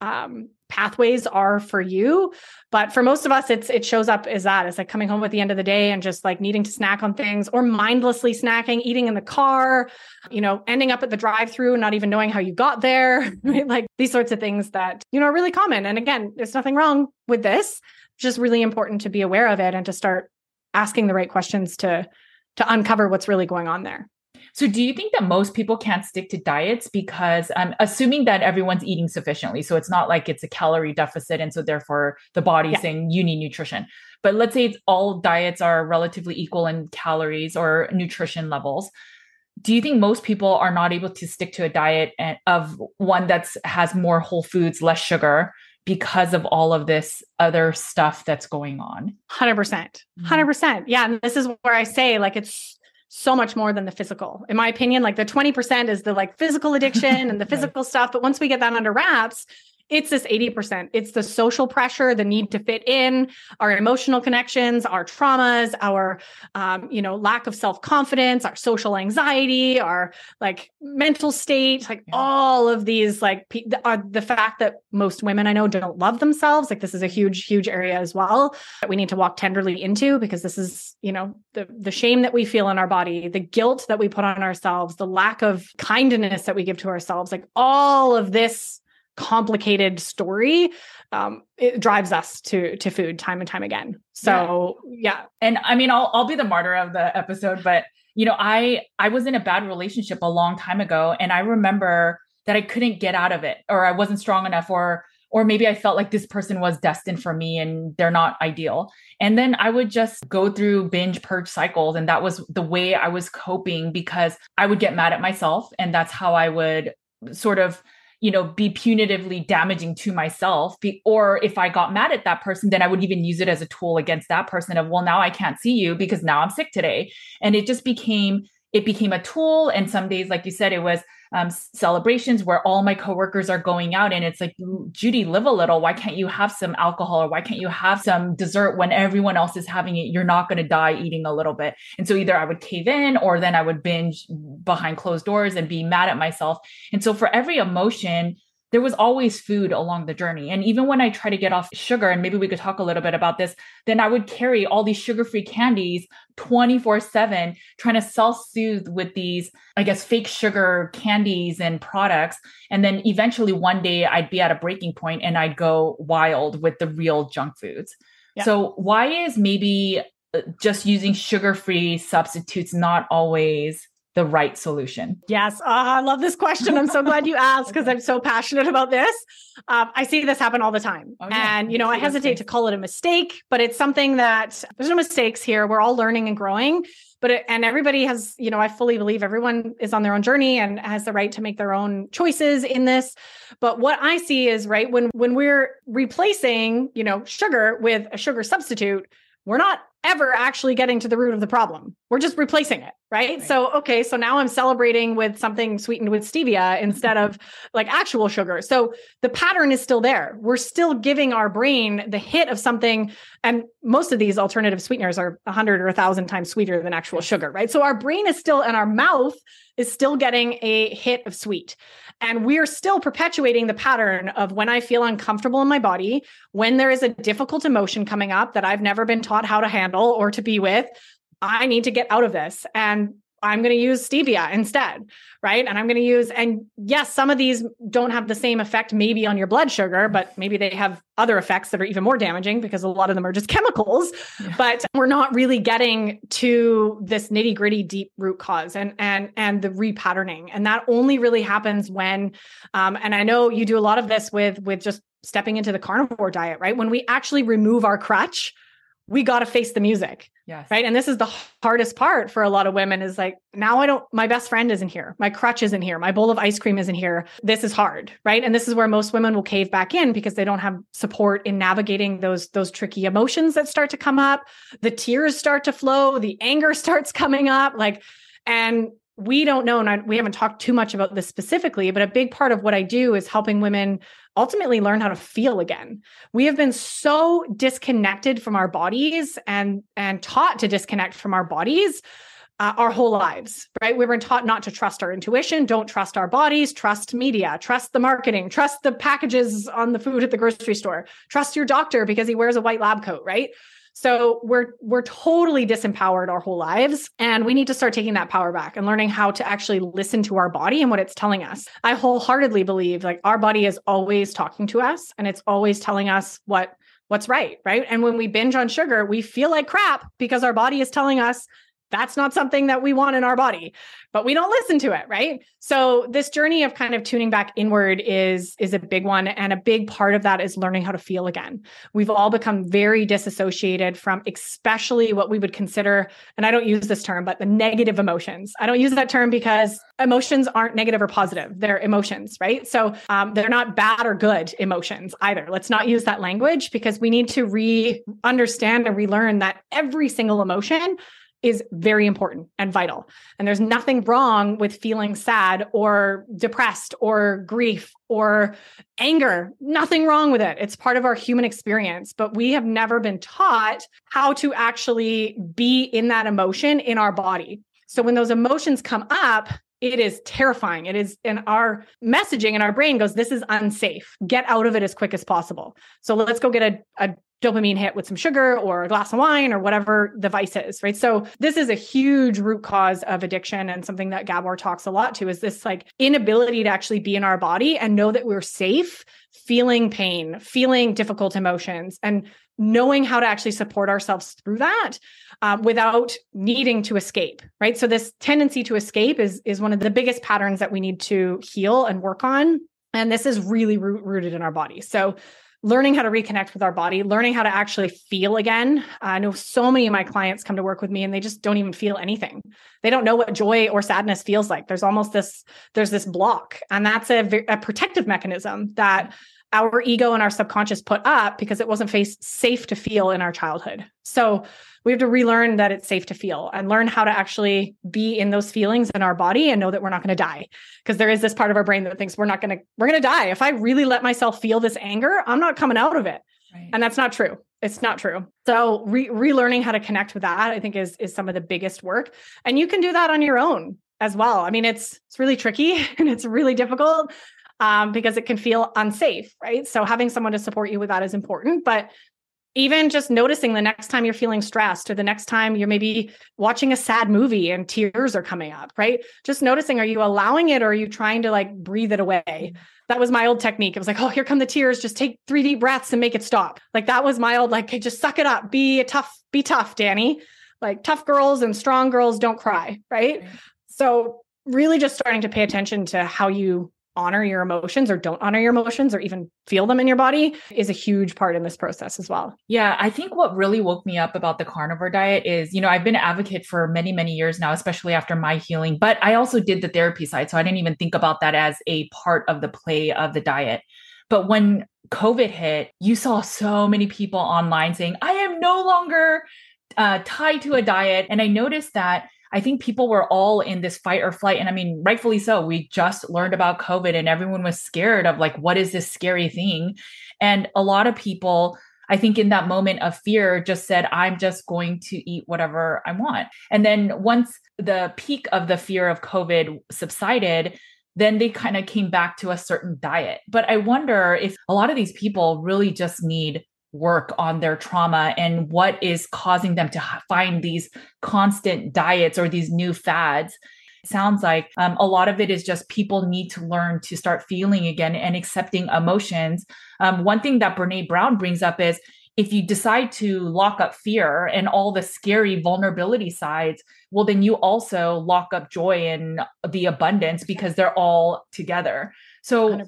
um, pathways are for you but for most of us it's it shows up as that. It's like coming home at the end of the day and just like needing to snack on things or mindlessly snacking eating in the car you know ending up at the drive through and not even knowing how you got there like these sorts of things that you know are really common. And again there's nothing wrong with this. Just really important to be aware of it and to start asking the right questions to to uncover what's really going on there so, do you think that most people can't stick to diets because I'm um, assuming that everyone's eating sufficiently? So, it's not like it's a calorie deficit. And so, therefore, the body's yeah. saying you need nutrition. But let's say all diets are relatively equal in calories or nutrition levels. Do you think most people are not able to stick to a diet of one that has more whole foods, less sugar, because of all of this other stuff that's going on? 100%. 100%. Mm-hmm. Yeah. And this is where I say, like, it's so much more than the physical. In my opinion, like the 20% is the like physical addiction and the physical right. stuff. But once we get that under wraps, it's this 80%. It's the social pressure, the need to fit in, our emotional connections, our traumas, our, um, you know, lack of self confidence, our social anxiety, our like mental state, like yeah. all of these, like are uh, the fact that most women I know don't love themselves. Like this is a huge, huge area as well that we need to walk tenderly into because this is, you know, the the shame that we feel in our body, the guilt that we put on ourselves, the lack of kindness that we give to ourselves, like all of this complicated story um, it drives us to to food time and time again. So yeah. yeah. And i mean i'll i'll be the martyr of the episode but you know i i was in a bad relationship a long time ago and i remember that i couldn't get out of it or i wasn't strong enough or or maybe i felt like this person was destined for me and they're not ideal. And then i would just go through binge purge cycles and that was the way i was coping because i would get mad at myself and that's how i would sort of you know be punitively damaging to myself be, or if i got mad at that person then i would even use it as a tool against that person of well now i can't see you because now i'm sick today. And it just became it became a tool. And some days like you said it was um, celebrations where all my coworkers are going out and it's like judy live a little. Why can't you have some alcohol or why can't you have some dessert when everyone else is having it? You're not going to die eating a little bit. And so either i would cave in or then i would binge behind closed doors and be mad at myself. And so for every emotion there was always food along the journey. And even when I try to get off sugar, and maybe we could talk a little bit about this, then I would carry all these sugar free candies 24 7, trying to self soothe with these, I guess, fake sugar candies and products. And then eventually one day I'd be at a breaking point and I'd go wild with the real junk foods. Yeah. So, why is maybe uh, just using sugar free substitutes not always the right solution? Yes. Uh, I love this question. I'm so glad you asked because I'm so passionate about this. Um, I see this happen all the time. Oh, yeah. And, you know, I hesitate to call it a mistake, but it's something that there's no mistakes here. We're all learning and growing. But, it, and everybody has, you know, I fully believe everyone is on their own journey and has the right to make their own choices in this. But what I see is, right, when, when we're replacing, you know, sugar with a sugar substitute, we're not ever actually getting to the root of the problem. We're just replacing it, right? right? So, okay, so now I'm celebrating with something sweetened with stevia instead of like actual sugar. So the pattern is still there. We're still giving our brain the hit of something. And most of these alternative sweeteners are 100 or 1,000 times sweeter than actual sugar, right? So our brain is still, and our mouth is still getting a hit of sweet. And we're still perpetuating the pattern of when I feel uncomfortable in my body, when there is a difficult emotion coming up that I've never been taught how to handle or to be with, I need to get out of this. And I'm going to use stevia instead, right? And I'm going to use, and yes, some of these don't have the same effect maybe on your blood sugar, but maybe they have other effects that are even more damaging because a lot of them are just chemicals. Yeah. But we're not really getting to this nitty gritty deep root cause and and and the repatterning, and that only really happens when, um, and I know you do a lot of this with with just stepping into the carnivore diet, right? When we actually remove our crutch we got to face the music. Yes. Right. And this is the hardest part for a lot of women is like, now I don't, my best friend isn't here. My crutch isn't here. My bowl of ice cream isn't here. This is hard. Right. And this is where most women will cave back in because they don't have support in navigating those, those tricky emotions that start to come up. The tears start to flow. The anger starts coming up. Like, and we don't know, and I, we haven't talked too much about this specifically, but a big part of what I do is helping women ultimately learn how to feel again. We have been so disconnected from our bodies and and taught to disconnect from our bodies uh, our whole lives, right? We've been taught not to trust our intuition, don't trust our bodies, trust media, trust the marketing, trust the packages on the food at the grocery store, trust your doctor because he wears a white lab coat, right? So we're we're totally disempowered our whole lives and we need to start taking that power back and learning how to actually listen to our body and what it's telling us. I wholeheartedly believe like our body is always talking to us and it's always telling us what what's right, right? And when we binge on sugar, we feel like crap because our body is telling us that's not something that we want in our body but we don't listen to it right? So this journey of kind of tuning back inward is is a big one and a big part of that is learning how to feel again. We've all become very disassociated from especially what we would consider and i don't use this term but the negative emotions. I don't use that term because emotions aren't negative or positive. They're emotions right? So um, they're not bad or good emotions either. Let's not use that language because we need to re understand and relearn that every single emotion is very important and vital. And there's nothing wrong with feeling sad or depressed or grief or anger. Nothing wrong with it. It's part of our human experience, but we have never been taught how to actually be in that emotion in our body. So when those emotions come up, it is terrifying. It is, and our messaging in our brain goes, This is unsafe. Get out of it as quick as possible. So let's go get a, a dopamine hit with some sugar or a glass of wine or whatever the vice is, right? So this is a huge root cause of addiction and something that Gabor talks a lot to is this like inability to actually be in our body and know that we're safe, feeling pain, feeling difficult emotions and knowing how to actually support ourselves through that uh, without needing to escape right? So this tendency to escape is is one of the biggest patterns that we need to heal and work on. And this is really root, rooted in our body. So learning how to reconnect with our body, learning how to actually feel again. I know so many of my clients come to work with me and they just don't even feel anything. They don't know what joy or sadness feels like. There's almost this there's this block and that's a, a protective mechanism that our ego and our subconscious put up because it wasn't face, safe to feel in our childhood. So we have to relearn that it's safe to feel and learn how to actually be in those feelings in our body and know that we're not going to die. Because there is this part of our brain that thinks we're not going to, we're going to die. If I really let myself feel this anger, I'm not coming out of it. Right. And that's not true. It's not true. So re- relearning how to connect with that, I think is, is some of the biggest work. And you can do that on your own as well. I mean, it's, it's really tricky and it's really difficult um, because it can feel unsafe, right? So having someone to support you with that is important. But even just noticing the next time you're feeling stressed or the next time you're maybe watching a sad movie and tears are coming up, right? Just noticing, are you allowing it or are you trying to like breathe it away? That was my old technique. It was like, oh, here come the tears. Just take three deep breaths and make it stop. Like that was my old, like, hey, just suck it up. Be a tough, be tough, Danny. Like tough girls and strong girls don't cry, right? So really just starting to pay attention to how you honor your emotions or don't honor your emotions or even feel them in your body is a huge part in this process as well. Yeah, I think what really woke me up about the carnivore diet is, you know, I've been an advocate for many, many years now, especially after my healing, but I also did the therapy side. So I didn't even think about that as a part of the play of the diet. But when COVID hit, you saw so many people online saying, I am no longer uh, tied to a diet. And I noticed that I think people were all in this fight or flight. And I mean, rightfully so. We just learned about COVID and everyone was scared of like, what is this scary thing? And a lot of people, I think in that moment of fear, just said, I'm just going to eat whatever I want. And then once the peak of the fear of COVID subsided, then they kind of came back to a certain diet. But I wonder if a lot of these people really just need work on their trauma and what is causing them to find these constant diets or these new fads. Sounds like um, a lot of it is just people need to learn to start feeling again and accepting emotions. Um, one thing that Brene Brown brings up is if you decide to lock up fear and all the scary vulnerability sides, well, then you also lock up joy and the abundance because they're all together. So, 100%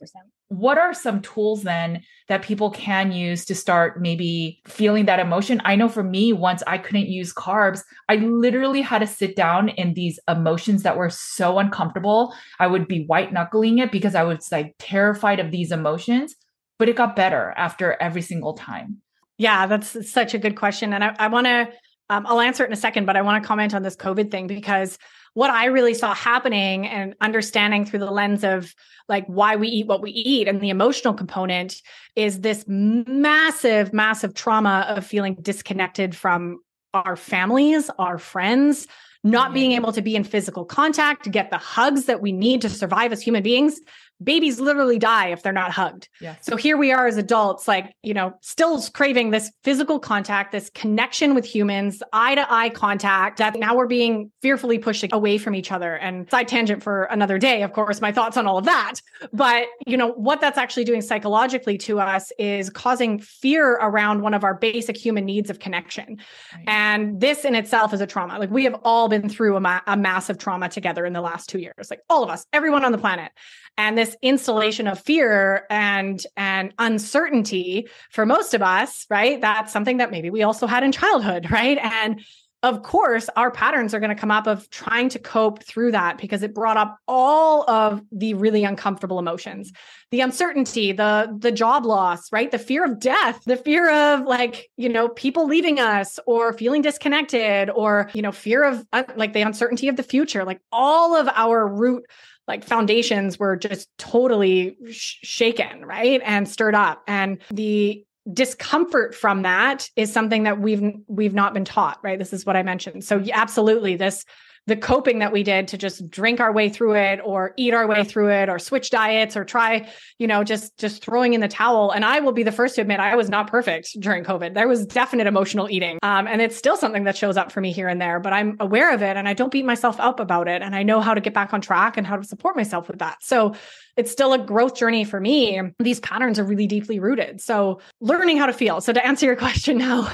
what are some tools then that people can use to start maybe feeling that emotion? I know for me, once I couldn't use carbs, I literally had to sit down in these emotions that were so uncomfortable. I would be white knuckling it because I was like terrified of these emotions, but it got better after every single time. Yeah, that's such a good question. And I, I want to, um, I'll answer it in a second, but I want to comment on this COVID thing because what I really saw happening and understanding through the lens of like why we eat what we eat and the emotional component is this massive, massive trauma of feeling disconnected from our families, our friends, not being able to be in physical contact, get the hugs that we need to survive as human beings babies literally die if they're not hugged. Yeah. So here we are as adults, like, you know, still craving this physical contact, this connection with humans, eye to eye contact that now we're being fearfully pushed away from each other. And side tangent for another day, of course, my thoughts on all of that. But, you know, what that's actually doing psychologically to us is causing fear around one of our basic human needs of connection. Right. And this in itself is a trauma. Like we have all been through a, ma- a massive trauma together in the last two years, like all of us, everyone on the planet and this installation of fear and and uncertainty for most of us right? That's something that maybe we also had in childhood right? And of course our patterns are going to come up of trying to cope through that because it brought up all of the really uncomfortable emotions. The uncertainty the the job loss right? The fear of death the fear of like you know people leaving us or feeling disconnected or you know fear of uh, like the uncertainty of the future like all of our root like foundations were just totally sh- shaken, right? And stirred up. And the discomfort from that is something that we've we've not been taught, right? This is what I mentioned. So absolutely this the coping that we did to just drink our way through it or eat our way through it or switch diets or try you know just just throwing in the towel. And i will be the first to admit i was not perfect during covid. There was definite emotional eating. Um, and it's still something that shows up for me here and there but i'm aware of it and i don't beat myself up about it. And i know how to get back on track and how to support myself with that. So it's still a growth journey for me. These patterns are really deeply rooted. So learning how to feel. So to answer your question now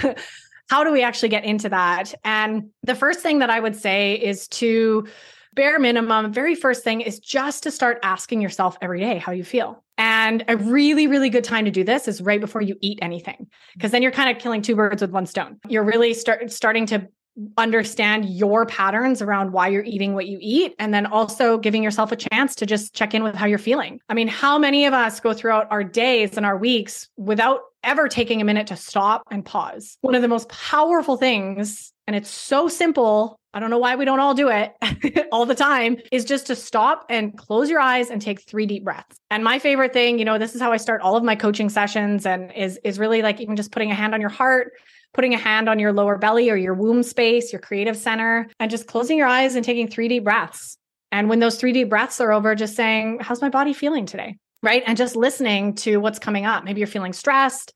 how do we actually get into that? And the first thing that I would say is to bare minimum, very first thing is just to start asking yourself every day how you feel. And a really, really good time to do this is right before you eat anything, because then you're kind of killing two birds with one stone. You're really start starting to understand your patterns around why you're eating what you eat and then also giving yourself a chance to just check in with how you're feeling. I mean, how many of us go throughout our days and our weeks without ever taking a minute to stop and pause? One of the most powerful things and it's so simple. I don't know why we don't all do it all the time is just to stop and close your eyes and take three deep breaths. And my favorite thing, you know, this is how I start all of my coaching sessions and is is really like even just putting a hand on your heart, putting a hand on your lower belly or your womb space, your creative center, and just closing your eyes and taking three deep breaths. And when those three deep breaths are over, just saying, How's my body feeling today? Right. And just listening to what's coming up. Maybe you're feeling stressed.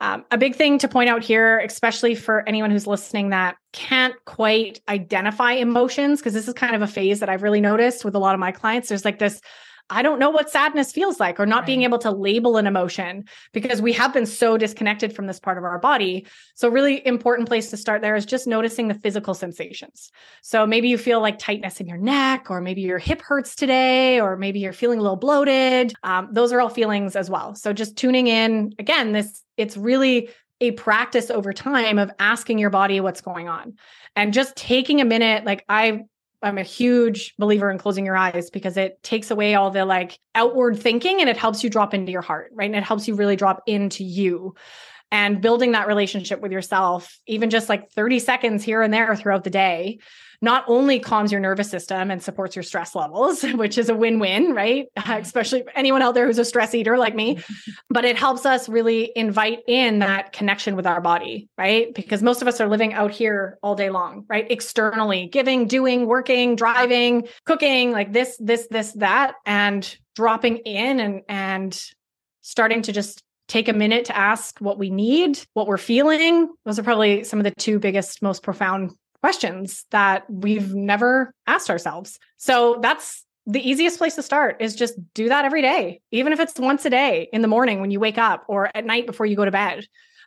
Um, a big thing to point out here, especially for anyone who's listening that can't quite identify emotions, because this is kind of a phase that I've really noticed with a lot of my clients. There's like this I don't know what sadness feels like, or not right. being able to label an emotion because we have been so disconnected from this part of our body. So, really important place to start there is just noticing the physical sensations. So, maybe you feel like tightness in your neck, or maybe your hip hurts today, or maybe you're feeling a little bloated. Um, those are all feelings as well. So, just tuning in again, this it's really a practice over time of asking your body what's going on and just taking a minute like i I'm a huge believer in closing your eyes because it takes away all the like outward thinking and it helps you drop into your heart, right? And it helps you really drop into you. and building that relationship with yourself, even just like 30 seconds here and there throughout the day, not only calms your nervous system and supports your stress levels, which is a win win, right? Mm-hmm. Especially anyone out there who's a stress eater like me, mm-hmm. but it helps us really invite in that connection with our body, right? Because most of us are living out here all day long, right? Externally, giving, doing, working, driving, cooking, like this, this, this, that, and dropping in and, and starting to just take a minute to ask what we need, what we're feeling. Those are probably some of the two biggest, most profound questions that we've never asked ourselves. So that's the easiest place to start is just do that every day, even if it's once a day in the morning when you wake up or at night before you go to bed.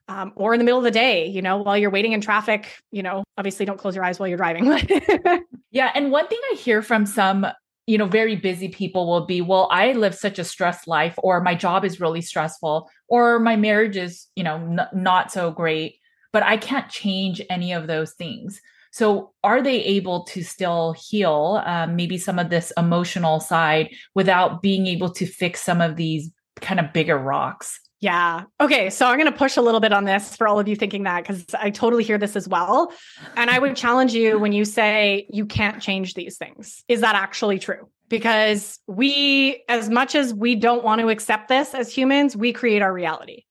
Um, or in the middle of the day, you know, while you're waiting in traffic, you know, obviously don't close your eyes while you're driving. yeah. And one thing I hear from some, you know, very busy people will be, well, I live such a stressed life, or my job is really stressful, or my marriage is, you know, n- not so great, but I can't change any of those things. So, are they able to still heal um, maybe some of this emotional side without being able to fix some of these kind of bigger rocks? Yeah. Okay. So I'm going to push a little bit on this for all of you thinking that because I totally hear this as well. And I would challenge you when you say you can't change these things. Is that actually true? Because we, as much as we don't want to accept this as humans, we create our reality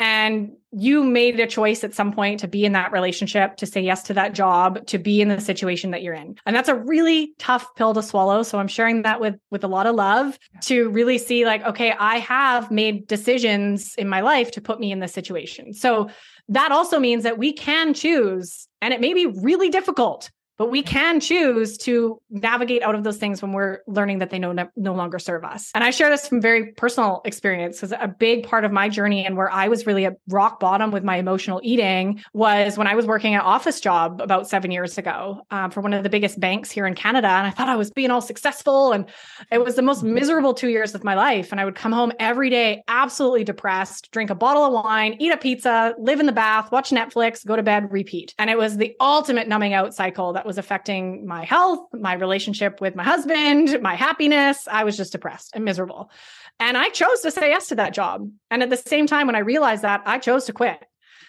and you made a choice at some point to be in that relationship, to say yes to that job, to be in the situation that you're in. And that's a really tough pill to swallow. So I'm sharing that with with a lot of love to really see like okay, I have made decisions in my life to put me in this situation. So that also means that we can choose and it may be really difficult but we can choose to navigate out of those things when we're learning that they no, no longer serve us. And I share this from very personal experience because a big part of my journey and where I was really at rock bottom with my emotional eating was when I was working an office job about seven years ago um, for one of the biggest banks here in Canada. And I thought I was being all successful. And it was the most miserable two years of my life. And I would come home every day absolutely depressed, drink a bottle of wine, eat a pizza, live in the bath, watch Netflix, go to bed, repeat. And it was the ultimate numbing out cycle that was affecting my health, my relationship with my husband, my happiness. I was just depressed and miserable. And I chose to say yes to that job. And at the same time, when I realized that, I chose to quit.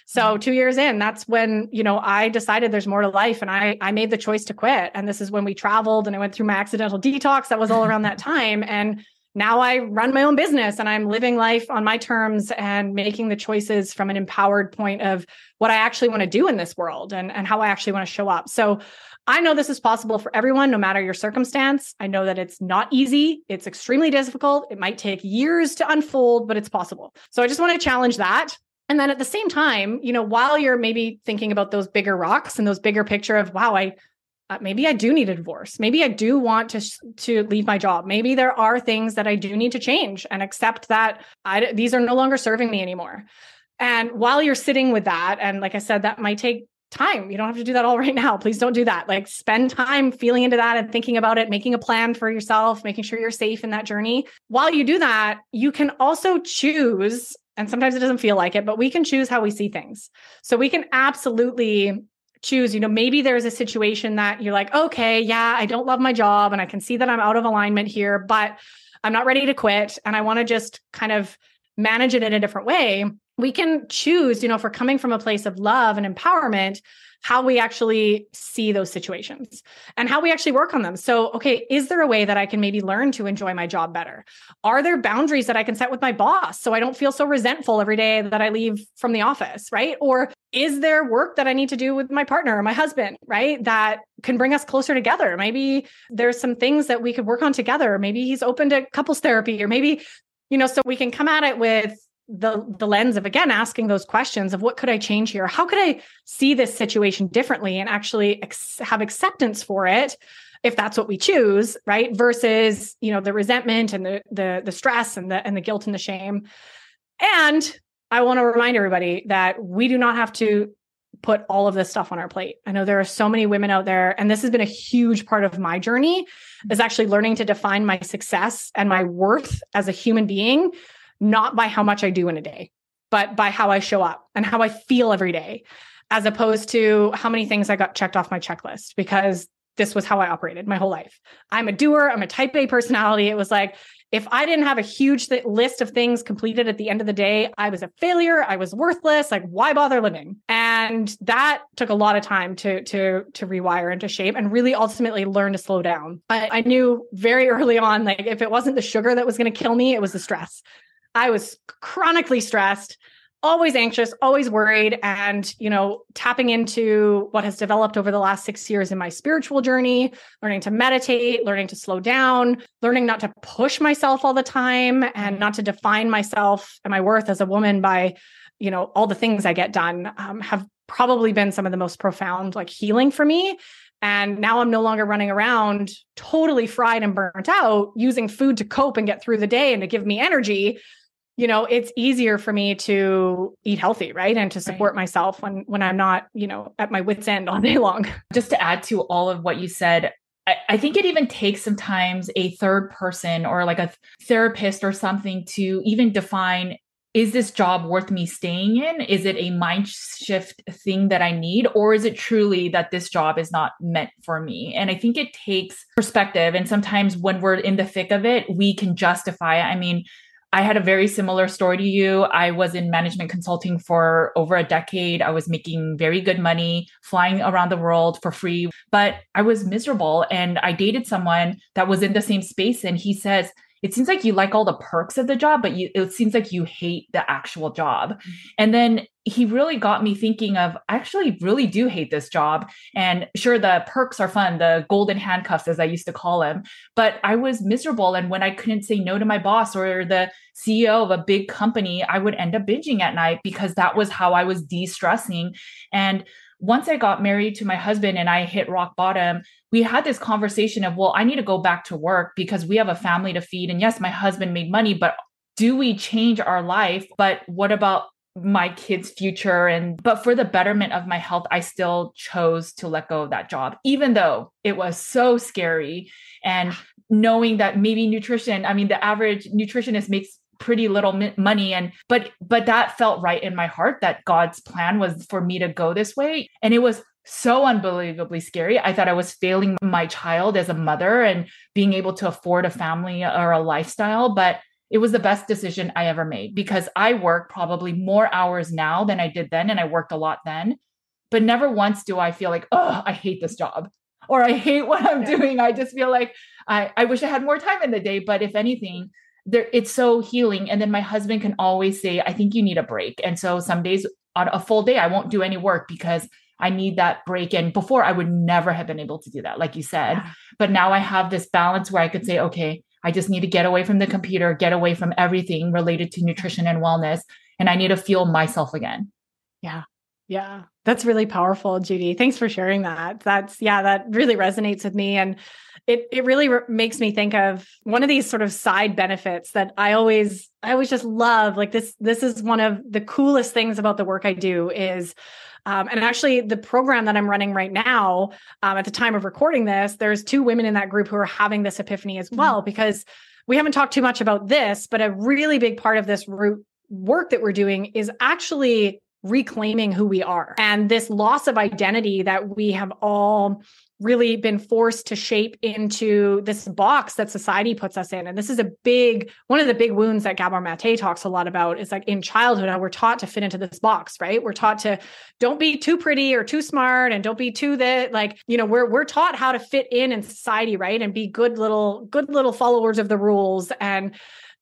So mm-hmm. two years in, that's when, you know, I decided there's more to life and I I made the choice to quit. And this is when we traveled and I went through my accidental detox. That was all around that time. And now I run my own business and I'm living life on my terms and making the choices from an empowered point of what I actually want to do in this world and, and how I actually want to show up. So I know this is possible for everyone, no matter your circumstance. I know that it's not easy. It's extremely difficult. It might take years to unfold, but it's possible. So I just want to challenge that. And then at the same time, you know, while you're maybe thinking about those bigger rocks and those bigger picture of, wow, I, uh, maybe I do need a divorce. Maybe I do want to to leave my job. Maybe there are things that I do need to change and accept that I, these are no longer serving me anymore. And while you're sitting with that, and like I said, that might take time. You don't have to do that all right now. Please don't do that. Like spend time feeling into that and thinking about it, making a plan for yourself, making sure you're safe in that journey. While you do that, you can also choose, and sometimes it doesn't feel like it, but we can choose how we see things. So we can absolutely choose, you know, maybe there's a situation that you're like, okay, yeah, I don't love my job and I can see that I'm out of alignment here, but I'm not ready to quit and I want to just kind of manage it in a different way we can choose, you know, if we're coming from a place of love and empowerment, how we actually see those situations and how we actually work on them. So, okay, is there a way that I can maybe learn to enjoy my job better? Are there boundaries that I can set with my boss so I don't feel so resentful every day that I leave from the office, right? Or is there work that I need to do with my partner or my husband, right? That can bring us closer together. Maybe there's some things that we could work on together. Maybe he's open to couples therapy or maybe you know so we can come at it with the the lens of again asking those questions of what could I change here? How could I see this situation differently and actually ex- have acceptance for it if that's what we choose, right? Versus, you know, the resentment and the the the stress and the and the guilt and the shame. And I want to remind everybody that we do not have to put all of this stuff on our plate. I know there are so many women out there and this has been a huge part of my journey is actually learning to define my success and my worth as a human being not by how much I do in a day, but by how I show up and how I feel every day, as opposed to how many things I got checked off my checklist because this was how I operated my whole life. I'm a doer, I'm a type A personality. It was like, if I didn't have a huge th- list of things completed at the end of the day, I was a failure. I was worthless. Like, why bother living? And that took a lot of time to to to rewire and to shape, and really ultimately learn to slow down. I, I knew very early on, like if it wasn't the sugar that was going to kill me, it was the stress. I was chronically stressed always anxious, always worried, and, you know, tapping into what has developed over the last six years in my spiritual journey, learning to meditate, learning to slow down, learning not to push myself all the time and not to define myself and my worth as a woman by, you know, all the things I get done um, have probably been some of the most profound like healing for me. And now I'm no longer running around totally fried and burnt out using food to cope and get through the day and to give me energy you know it's easier for me to eat healthy right and to support right. myself when when i'm not you know at my wits end all day long just to add to all of what you said I, I think it even takes sometimes a third person or like a therapist or something to even define is this job worth me staying in? Is it a mind shift thing that I need? Or is it truly that this job is not meant for me? And I think it takes perspective. And sometimes when we're in the thick of it, we can justify it. I mean, I had a very similar story to you. I was in management consulting for over a decade. I was making very good money, flying around the world for free, but I was miserable. And I dated someone that was in the same space. And he says, it seems like you like all the perks of the job, but you, it seems like you hate the actual job. And then he really got me thinking of I actually really do hate this job. And sure, the perks are fun, the golden handcuffs, as I used to call them, but I was miserable. And when I couldn't say no to my boss or the CEO of a big company, I would end up binging at night because that was how I was de stressing. And once I got married to my husband and I hit rock bottom, we had this conversation of, well, I need to go back to work because we have a family to feed. And yes, my husband made money, but do we change our life? But what about my kids' future? And, but for the betterment of my health, I still chose to let go of that job, even though it was so scary. And knowing that maybe nutrition, I mean, the average nutritionist makes pretty little money and but but that felt right in my heart that god's plan was for me to go this way and it was so unbelievably scary. I thought i was failing my child as a mother and being able to afford a family or a lifestyle but it was the best decision i ever made because i work probably more hours now than i did then and i worked a lot then but never once do i feel like oh i hate this job or i hate what i'm doing. I just feel like I, I wish i had more time in the day but if anything there it's so healing and then my husband can always say i think you need a break and so some days on a full day i won't do any work because i need that break in. before i would never have been able to do that like you said yeah. but now i have this balance where i could say okay i just need to get away from the computer get away from everything related to nutrition and wellness and i need to feel myself again yeah yeah that's really powerful judy thanks for sharing that that's yeah that really resonates with me and it it really re- makes me think of one of these sort of side benefits that I always I always just love. Like this this is one of the coolest things about the work I do is um, and actually, the program that I'm running right now, um, at the time of recording this, there's two women in that group who are having this epiphany as well, mm-hmm. because we haven't talked too much about this, but a really big part of this root work that we're doing is actually reclaiming who we are and this loss of identity that we have all really been forced to shape into this box that society puts us in. And this is a big, one of the big wounds that Gabor Mate talks a lot about is like in childhood, how we're taught to fit into this box, right? We're taught to don't be too pretty or too smart and don't be too that like, you know, we're we're taught how to fit in in society, right? And be good little, good little followers of the rules. And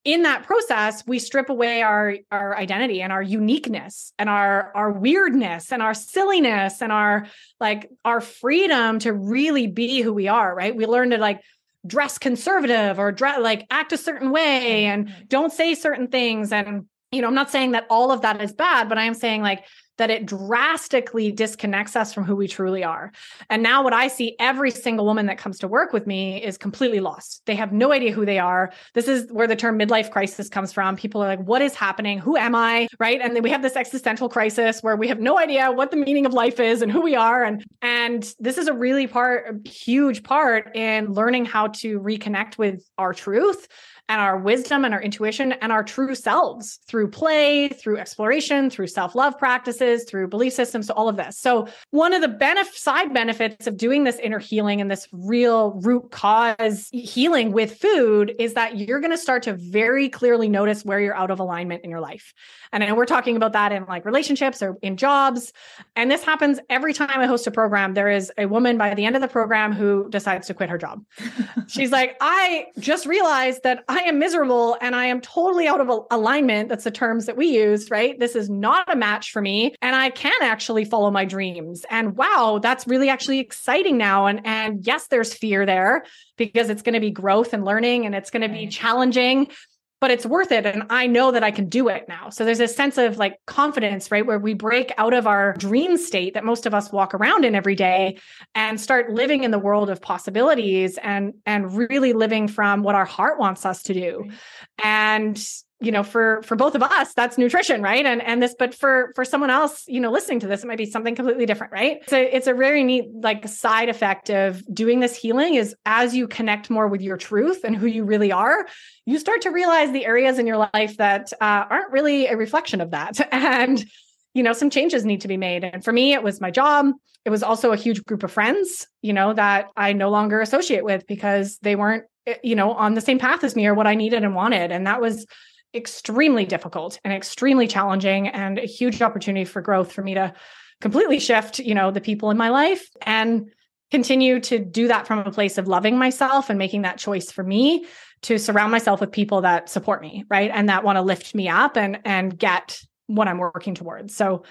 in that process we strip away our our identity and our uniqueness and our our weirdness and our silliness and our like our freedom to really be who we are right? We learn to like dress conservative or dress like act a certain way and don't say certain things. And you know i'm not saying that all of that is bad but i am saying like that it drastically disconnects us from who we truly are. And now, what I see every single woman that comes to work with me is completely lost. They have no idea who they are. This is where the term midlife crisis comes from. People are like, What is happening? Who am I? Right. And then we have this existential crisis where we have no idea what the meaning of life is and who we are. And, and this is a really part, a huge part in learning how to reconnect with our truth and our wisdom and our intuition and our true selves through play, through exploration, through self love practices, through belief systems, so all of this. So, one of the benef- side benefits of doing this inner healing and this real root cause healing with food is that you're going to start to very clearly notice where you're out of alignment in your life. And I know we're talking about that in like relationships or in jobs. And this happens every time I host a program. There is a woman by the end of the program who decides to quit her job. She's like, I just realized that I am miserable and I am totally out of alignment. That's the terms that we use, right? This is not a match for me. And I can actually follow my dreams. And wow, that's really actually exciting now. And, and yes, there's fear there because it's going to be growth and learning and it's going to be challenging but it's worth it. And I know that I can do it now. So there's a sense of like confidence, right? Where we break out of our dream state that most of us walk around in every day and start living in the world of possibilities and, and really living from what our heart wants us to do. And you know for for both of us that's nutrition right? And and this but for for someone else you know listening to this it might be something completely different right? So it's a very neat like side effect of doing this healing is as you connect more with your truth and who you really are you start to realize the areas in your life that uh, aren't really a reflection of that. And you know some changes need to be made. And for me it was my job. It was also a huge group of friends you know that i no longer associate with because they weren't eh, you know on the same path as me or what i needed and wanted. And that was extremely difficult and extremely challenging and a huge opportunity for growth for me to completely shift, you know, the people in my life and continue to do that from a place of loving myself and making that choice for me to surround myself with people that support me, right? And that want to lift me up and and get what I'm working towards. So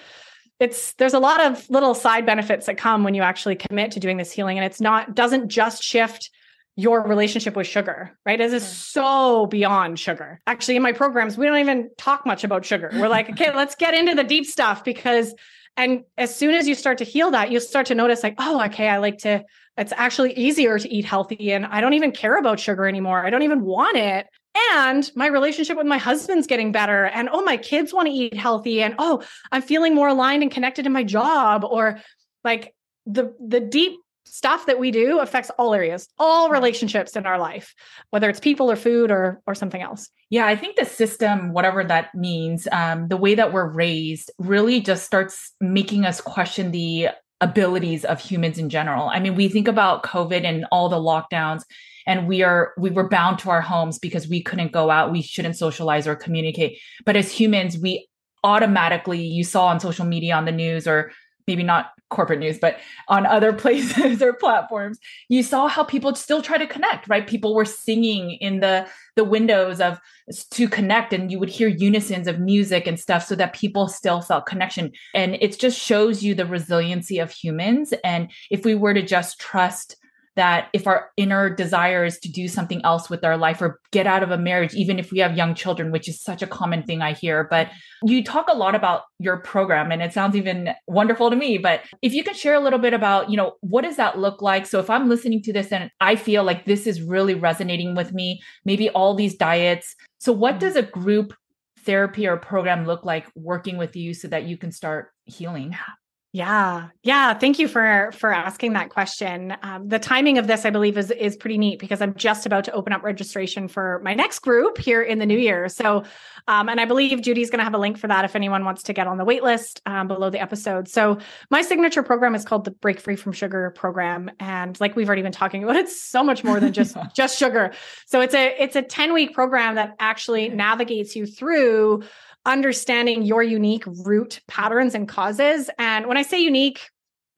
it's there's a lot of little side benefits that come when you actually commit to doing this healing and it's not doesn't just shift your relationship with sugar, right? This is so beyond sugar. Actually, in my programs, we don't even talk much about sugar. We're like, okay, let's get into the deep stuff because, and as soon as you start to heal that, you'll start to notice, like, oh, okay, I like to, it's actually easier to eat healthy and I don't even care about sugar anymore. I don't even want it. And my relationship with my husband's getting better. And oh, my kids want to eat healthy. And oh, I'm feeling more aligned and connected in my job. Or like the the deep stuff that we do affects all areas all relationships in our life whether it's people or food or or something else. Yeah i think the system whatever that means um, the way that we're raised really just starts making us question the abilities of humans in general. I mean we think about covid and all the lockdowns and we are we were bound to our homes because we couldn't go out we shouldn't socialize or communicate. But as humans we automatically you saw on social media on the news or maybe not corporate news, but on other places or platforms, you saw how people still try to connect, right? People were singing in the the windows of to connect and you would hear unisons of music and stuff so that people still felt connection. And it just shows you the resiliency of humans. And if we were to just trust that if our inner desire is to do something else with our life or get out of a marriage, even if we have young children, which is such a common thing I hear. But you talk a lot about your program and it sounds even wonderful to me. But if you can share a little bit about, you know, what does that look like? So if I'm listening to this and I feel like this is really resonating with me, maybe all these diets. So what does a group therapy or program look like working with you so that you can start healing? Yeah, yeah. Thank you for for asking that question. Um, the timing of this, I believe, is is pretty neat because I'm just about to open up registration for my next group here in the new year. So, um, and I believe Judy's going to have a link for that if anyone wants to get on the wait list um, below the episode. So, my signature program is called the Break Free from Sugar program, and like we've already been talking about, it's so much more than just just sugar. So it's a it's a ten week program that actually navigates you through understanding your unique root patterns and causes. And when I say unique,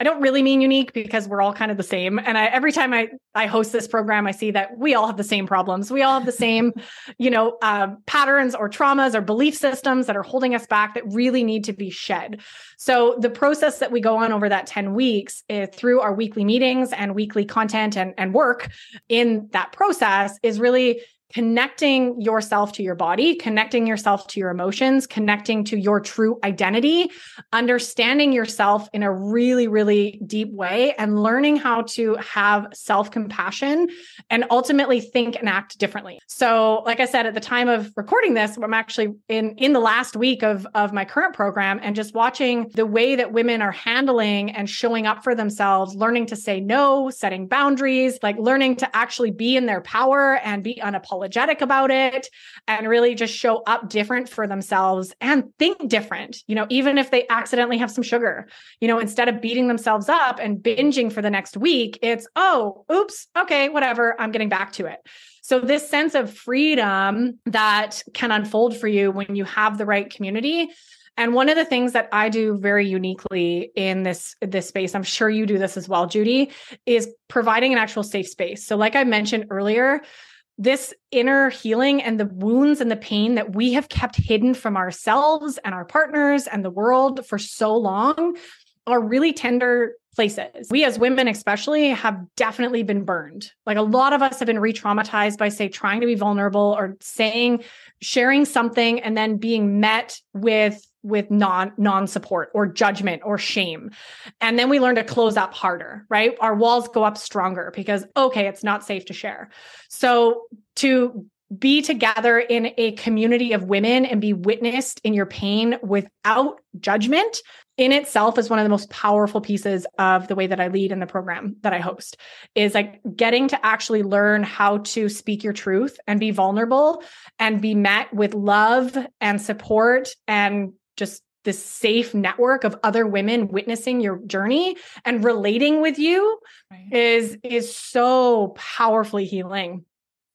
I don't really mean unique because we're all kind of the same. And I, every time I I host this program, I see that we all have the same problems. We all have the same, you know, uh, patterns or traumas or belief systems that are holding us back that really need to be shed. So the process that we go on over that ten weeks is, through our weekly meetings and weekly content and and work in that process is really connecting yourself to your body, connecting yourself to your emotions, connecting to your true identity, understanding yourself in a really, really deep way, and learning how to have self compassion and ultimately think and act differently. So, like I said, at the time of recording this, I'm actually in, in the last week of, of my current program and just watching the way that women are handling and showing up for themselves, learning to say no, setting boundaries, like learning to actually be in their power and be unapologetic about it and really just show up different for themselves and think different. You know, even if they accidentally have some sugar, you know, instead of beating themselves up and binging for the next week, it's, oh, oops, okay, whatever, I'm getting back to it. So, this sense of freedom that can unfold for you when you have the right community. And one of the things that I do very uniquely in this this space, I'm sure you do this as well, Judy, is providing an actual safe space. So like I mentioned earlier, this inner healing and the wounds and the pain that we have kept hidden from ourselves and our partners and the world for so long are really tender places. We as women, especially, have definitely been burned. Like a lot of us have been re traumatized by, say, trying to be vulnerable or saying, sharing something and then being met with with non non support or judgment or shame. And then we learn to close up harder right? Our walls go up stronger because okay it's not safe to share. So to be together in a community of women and be witnessed in your pain without judgment in itself is one of the most powerful pieces of the way that I lead in the program that I host is like getting to actually learn how to speak your truth and be vulnerable and be met with love and support and just this safe network of other women witnessing your journey and relating with you right. is is so powerfully healing.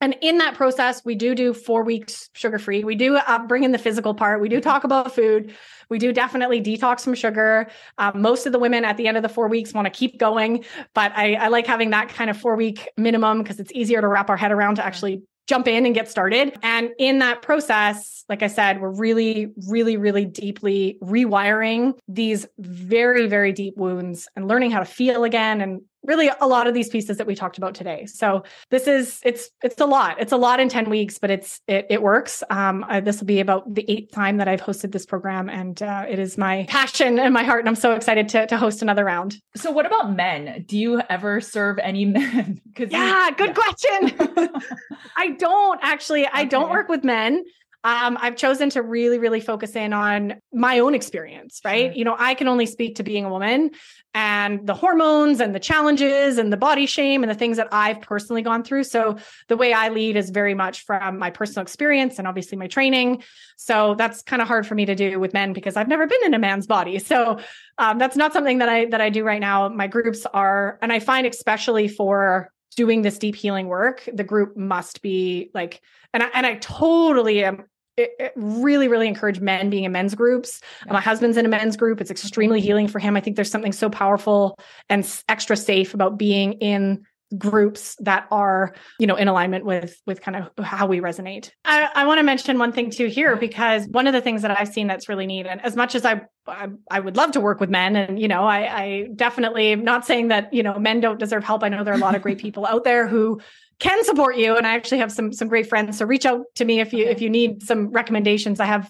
And in that process we do do four weeks sugar free we do uh, bring in the physical part. We do talk about food. We do definitely detox from sugar. Um, most of the women at the end of the four weeks want to keep going but I, I like having that kind of four week minimum because it's easier to wrap our head around to actually jump in and get started. And in that process, like I said, we're really, really, really deeply rewiring these very, very deep wounds and learning how to feel again and really a lot of these pieces that we talked about today. So this is it's it's a lot. It's a lot in 10 weeks, but it's it it works. Um I, this will be about the eighth time that I've hosted this program and uh, it is my passion and my heart and I'm so excited to to host another round. So what about men? Do you ever serve any men? Cuz Yeah, good yeah. question. I don't actually I don't work with men um, I've chosen to really, really focus in on my own experience, right? Sure. You know, I can only speak to being a woman and the hormones and the challenges and the body shame and the things that I've personally gone through. So the way I lead is very much from my personal experience and obviously my training. So that's kind of hard for me to do with men because I've never been in a man's body. So um, that's not something that I that I do right now. My groups are, and I find especially for doing this deep healing work, the group must be like, and I, and I totally am it, it really, really encourage men being in men's groups. Yeah. My husband's in a men's group. It's extremely healing for him. I think there's something so powerful and extra safe about being in groups that are you know in alignment with with kind of how we resonate. I, I want to mention one thing too here because one of the things that i've seen that's really neat and as much as I, I I, would love to work with men and you know I, I definitely am not saying that you know men don't deserve help. I know there are a lot of great people out there who can support you and i actually have some some great friends. So reach out to me if you okay. if you need some recommendations. I have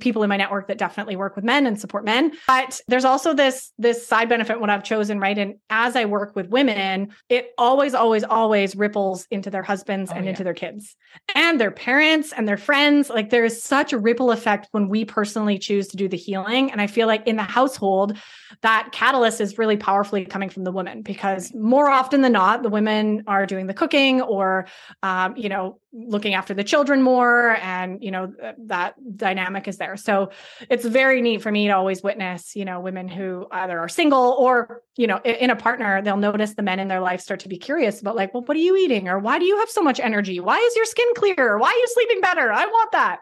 people in my network that definitely work with men and support men. But there's also this this side benefit what i've chosen right? And as i work with women it always always always ripples into their husbands oh, and yeah. into their kids and their parents and their friends. Like there is such a ripple effect when we personally choose to do the healing. And i feel like in the household that catalyst is really powerfully coming from the woman because more often than not the women are doing the cooking or um, you know looking after the children more and you know that dynamic is there. So it's very neat for me to always witness you know women who either are single or you know in a partner they'll notice the men in their life start to be curious about like well what are you eating? Or why do you have so much energy? Why is your skin clear? Why are you sleeping better? I want that.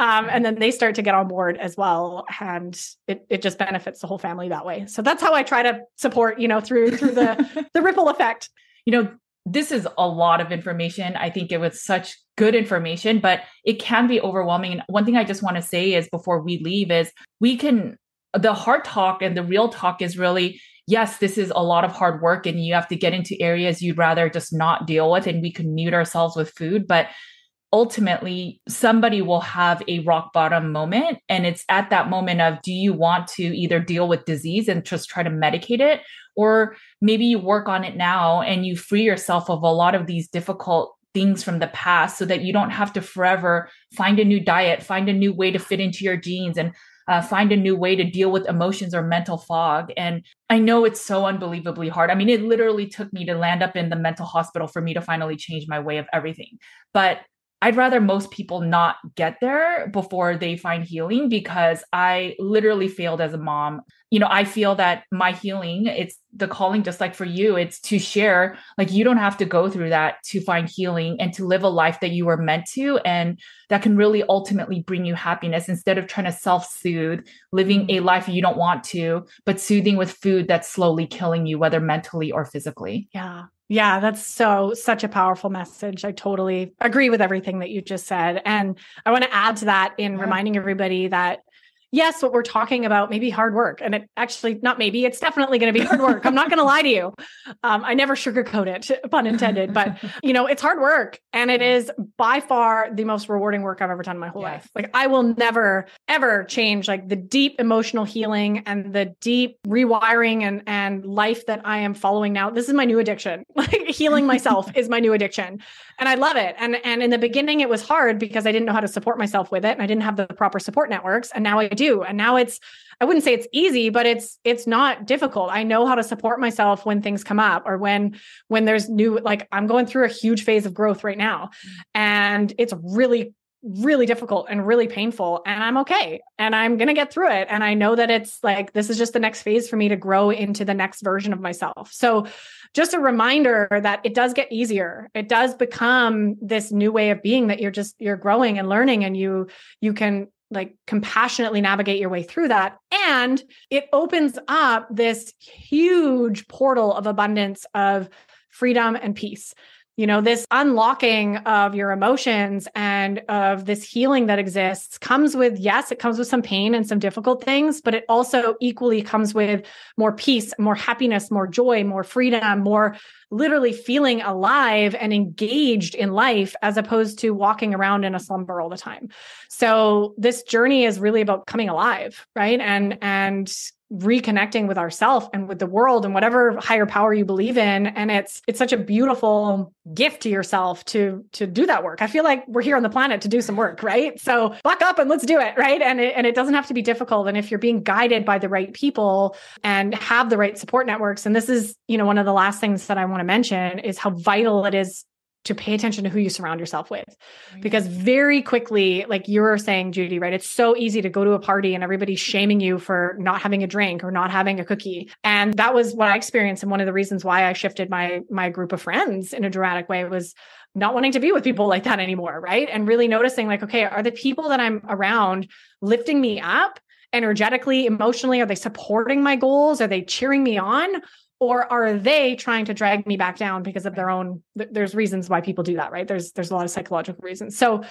Um, and then they start to get on board as well and it, it just benefits the whole family that way. So that's how i try to support you know through through the the ripple effect. You know this is a lot of information. I think it was such good information, but it can be overwhelming. And one thing I just want to say is before we leave is we can the hard talk and the real talk is really yes, this is a lot of hard work and you have to get into areas you'd rather just not deal with and we can mute ourselves with food, but ultimately somebody will have a rock bottom moment and it's at that moment of do you want to either deal with disease and just try to medicate it or maybe you work on it now and you free yourself of a lot of these difficult things from the past so that you don't have to forever find a new diet find a new way to fit into your jeans and uh, find a new way to deal with emotions or mental fog. And I know it's so unbelievably hard. I mean, it literally took me to land up in the mental hospital for me to finally change my way of everything. But I'd rather most people not get there before they find healing because I literally failed as a mom. You know, I feel that my healing, it's the calling, just like for you, it's to share. Like, you don't have to go through that to find healing and to live a life that you were meant to. And that can really ultimately bring you happiness instead of trying to self soothe, living a mm-hmm. life you don't want to, but soothing with food that's slowly killing you, whether mentally or physically. Yeah. Yeah, that's so such a powerful message. I totally agree with everything that you just said. And I want to add to that in yeah. reminding everybody that yes, what we're talking about may be hard work. And it actually, not maybe, it's definitely going to be hard work. I'm not going to lie to you. Um, I never sugarcoat it, pun intended, but you know, it's hard work. And it is by far the most rewarding work I've ever done in my whole yes. life. Like I will never, ever change like the deep emotional healing and the deep rewiring and, and life that I am following now. This is my new addiction. Like healing myself is my new addiction. And I love it. And, and in the beginning, it was hard because I didn't know how to support myself with it. And I didn't have the proper support networks. And now I do. And now it's, I wouldn't say it's easy, but it's it's not difficult. I know how to support myself when things come up or when when there's new like I'm going through a huge phase of growth right now. And it's really really difficult and really painful and I'm okay and I'm going to get through it and I know that it's like this is just the next phase for me to grow into the next version of myself. So just a reminder that it does get easier. It does become this new way of being that you're just you're growing and learning and you you can like compassionately navigate your way through that. And it opens up this huge portal of abundance of freedom and peace you know this unlocking of your emotions and of this healing that exists comes with yes it comes with some pain and some difficult things but it also equally comes with more peace more happiness more joy more freedom more literally feeling alive and engaged in life as opposed to walking around in a slumber all the time. So this journey is really about coming alive right? And and reconnecting with ourself and with the world and whatever higher power you believe in. And it's it's such a beautiful gift to yourself to to do that work. I feel like we're here on the planet to do some work right? So buck up and let's do it right? And it, and it doesn't have to be difficult. And if you're being guided by the right people and have the right support networks and this is you know one of the last things that i want to mention is how vital it is to pay attention to who you surround yourself with. Because mm-hmm. very quickly, like you were saying, Judy, right? It's so easy to go to a party and everybody's shaming you for not having a drink or not having a cookie. And that was what I experienced. And one of the reasons why I shifted my my group of friends in a dramatic way was not wanting to be with people like that anymore. Right. And really noticing, like, okay, are the people that I'm around lifting me up? energetically, emotionally? Are they supporting my goals? Are they cheering me on? Or are they trying to drag me back down because of their own there's reasons why people do that right? There's there's a lot of psychological reasons. So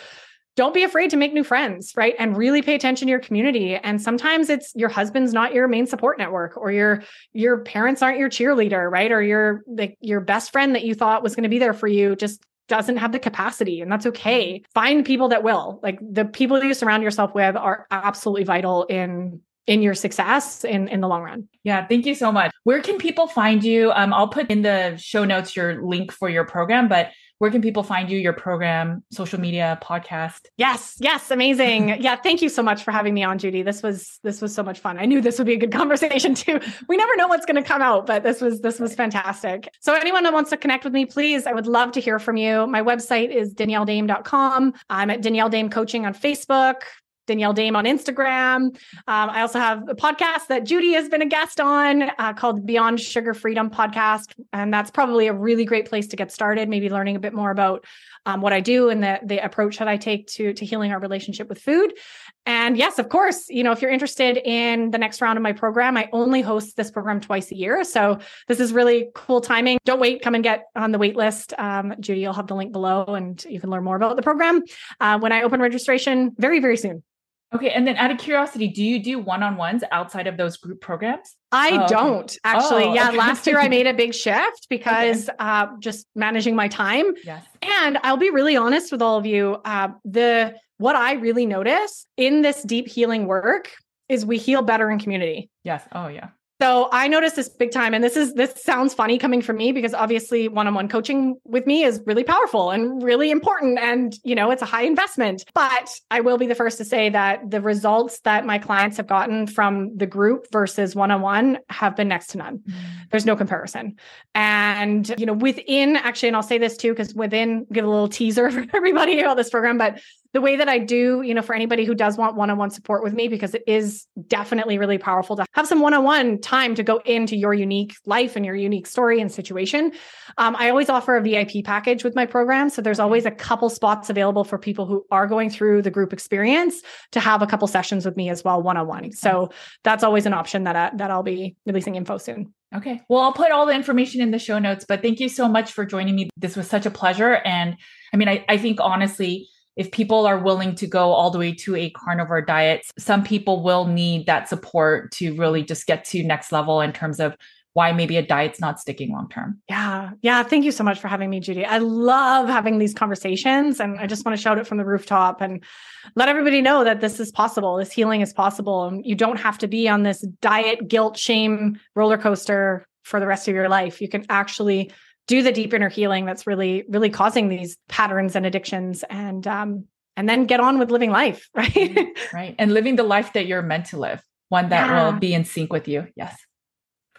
don't be afraid to make new friends right? And really pay attention to your community. And sometimes it's your husband's not your main support network or your your parents aren't your cheerleader right? Or your like your best friend that you thought was going to be there for you just doesn't have the capacity and that's okay. Mm-hmm. Find people that will. Like the people that you surround yourself with are absolutely vital in in your success in in the long run. Yeah, thank you so much. Where can people find you? Um, I'll put in the show notes your link for your program, but where can people find you, your program, social media, podcast? Yes, yes, amazing. yeah, thank you so much for having me on, Judy. This was this was so much fun. I knew this would be a good conversation too. We never know what's going to come out, but this was this was fantastic. So anyone that wants to connect with me, please, I would love to hear from you. My website is danielledame.com. I'm at Danielle Dame Coaching on Facebook. Danielle Dame on Instagram. Um, I also have a podcast that Judy has been a guest on uh, called Beyond Sugar Freedom Podcast. And that's probably a really great place to get started, maybe learning a bit more about um, what I do and the, the approach that I take to, to healing our relationship with food. And yes, of course, you know, if you're interested in the next round of my program, I only host this program twice a year. So this is really cool timing. Don't wait, come and get on the wait list. Um, Judy, you'll have the link below and you can learn more about the program uh, when I open registration very, very soon. Okay. And then out of curiosity, do you do one on ones outside of those group programs? I oh, don't okay. actually. Oh, yeah. Okay. Last year I made a big shift because okay. uh, just managing my time. Yes. And I'll be really honest with all of you. Uh, the what I really notice in this deep healing work is we heal better in community. Yes. Oh, yeah. So I noticed this big time. And this is, this sounds funny coming from me because obviously one on one coaching with me is really powerful and really important. And, you know, it's a high investment. But I will be the first to say that the results that my clients have gotten from the group versus one on one have been next to none. Mm-hmm. There's no comparison. And, you know, within actually, and I'll say this too, because within, give a little teaser for everybody about this program, but the way that I do, you know, for anybody who does want one on one support with me, because it is definitely really powerful to have some one on one time to go into your unique life and your unique story and situation. Um, I always offer a VIP package with my program. So there's always a couple spots available for people who are going through the group experience to have a couple sessions with me as well, one on one. So that's always an option that, I, that I'll be releasing info soon. Okay. Well, I'll put all the information in the show notes, but thank you so much for joining me. This was such a pleasure. And I mean, I, I think honestly, if people are willing to go all the way to a carnivore diet, some people will need that support to really just get to next level in terms of why maybe a diet's not sticking long term. Yeah. Yeah. Thank you so much for having me, Judy. I love having these conversations and I just want to shout it from the rooftop and let everybody know that this is possible. This healing is possible. And you don't have to be on this diet, guilt, shame roller coaster for the rest of your life. You can actually do the deep inner healing that's really really causing these patterns and addictions and um and then get on with living life right? Mm-hmm. right. And living the life that you're meant to live one that yeah. will be in sync with you. Yes.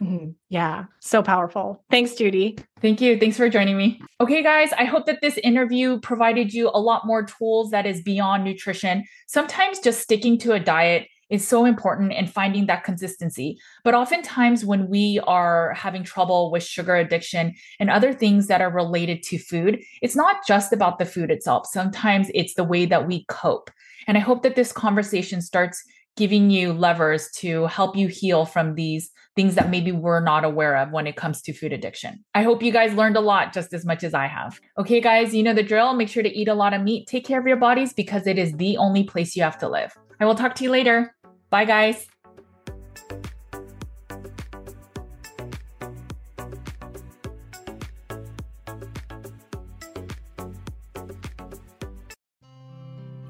Mm-hmm. yeah. So powerful. Thanks judy. Thank you. Thanks for joining me. Okay guys i hope that this interview provided you a lot more tools that is beyond nutrition. Sometimes just sticking to a diet is so important in finding that consistency. But oftentimes, when we are having trouble with sugar addiction and other things that are related to food, it's not just about the food itself. Sometimes it's the way that we cope. And I hope that this conversation starts giving you levers to help you heal from these things that maybe we're not aware of when it comes to food addiction. I hope you guys learned a lot just as much as I have. Okay, guys, you know the drill. Make sure to eat a lot of meat. Take care of your bodies because it is the only place you have to live. I will talk to you later. Bye, guys.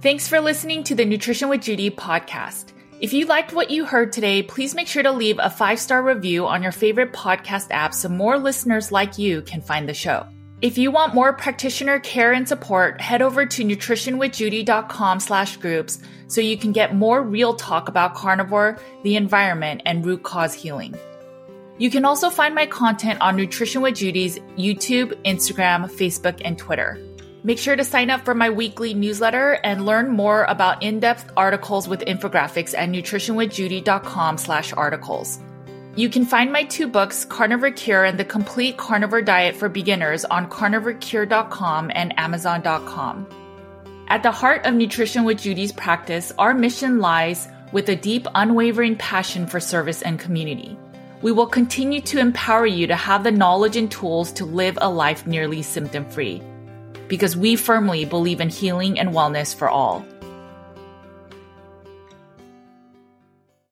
Thanks for listening to the Nutrition with Judy podcast. If you liked what you heard today, please make sure to leave a five star review on your favorite podcast app so more listeners like you can find the show. If you want more practitioner care and support, head over to nutritionwithjudy.com slash groups so you can get more real talk about carnivore, the environment, and root cause healing. You can also find my content on Nutrition with Judy's YouTube, Instagram, Facebook, and Twitter. Make sure to sign up for my weekly newsletter and learn more about in-depth articles with infographics at nutritionwithjudy.com slash articles. You can find my two books, Carnivore Cure and The Complete Carnivore Diet for Beginners on carnivorecure.com and amazon.com. At the heart of Nutrition with Judy's practice, our mission lies with a deep, unwavering passion for service and community. We will continue to empower you to have the knowledge and tools to live a life nearly symptom free. Because we firmly believe in healing and wellness for all.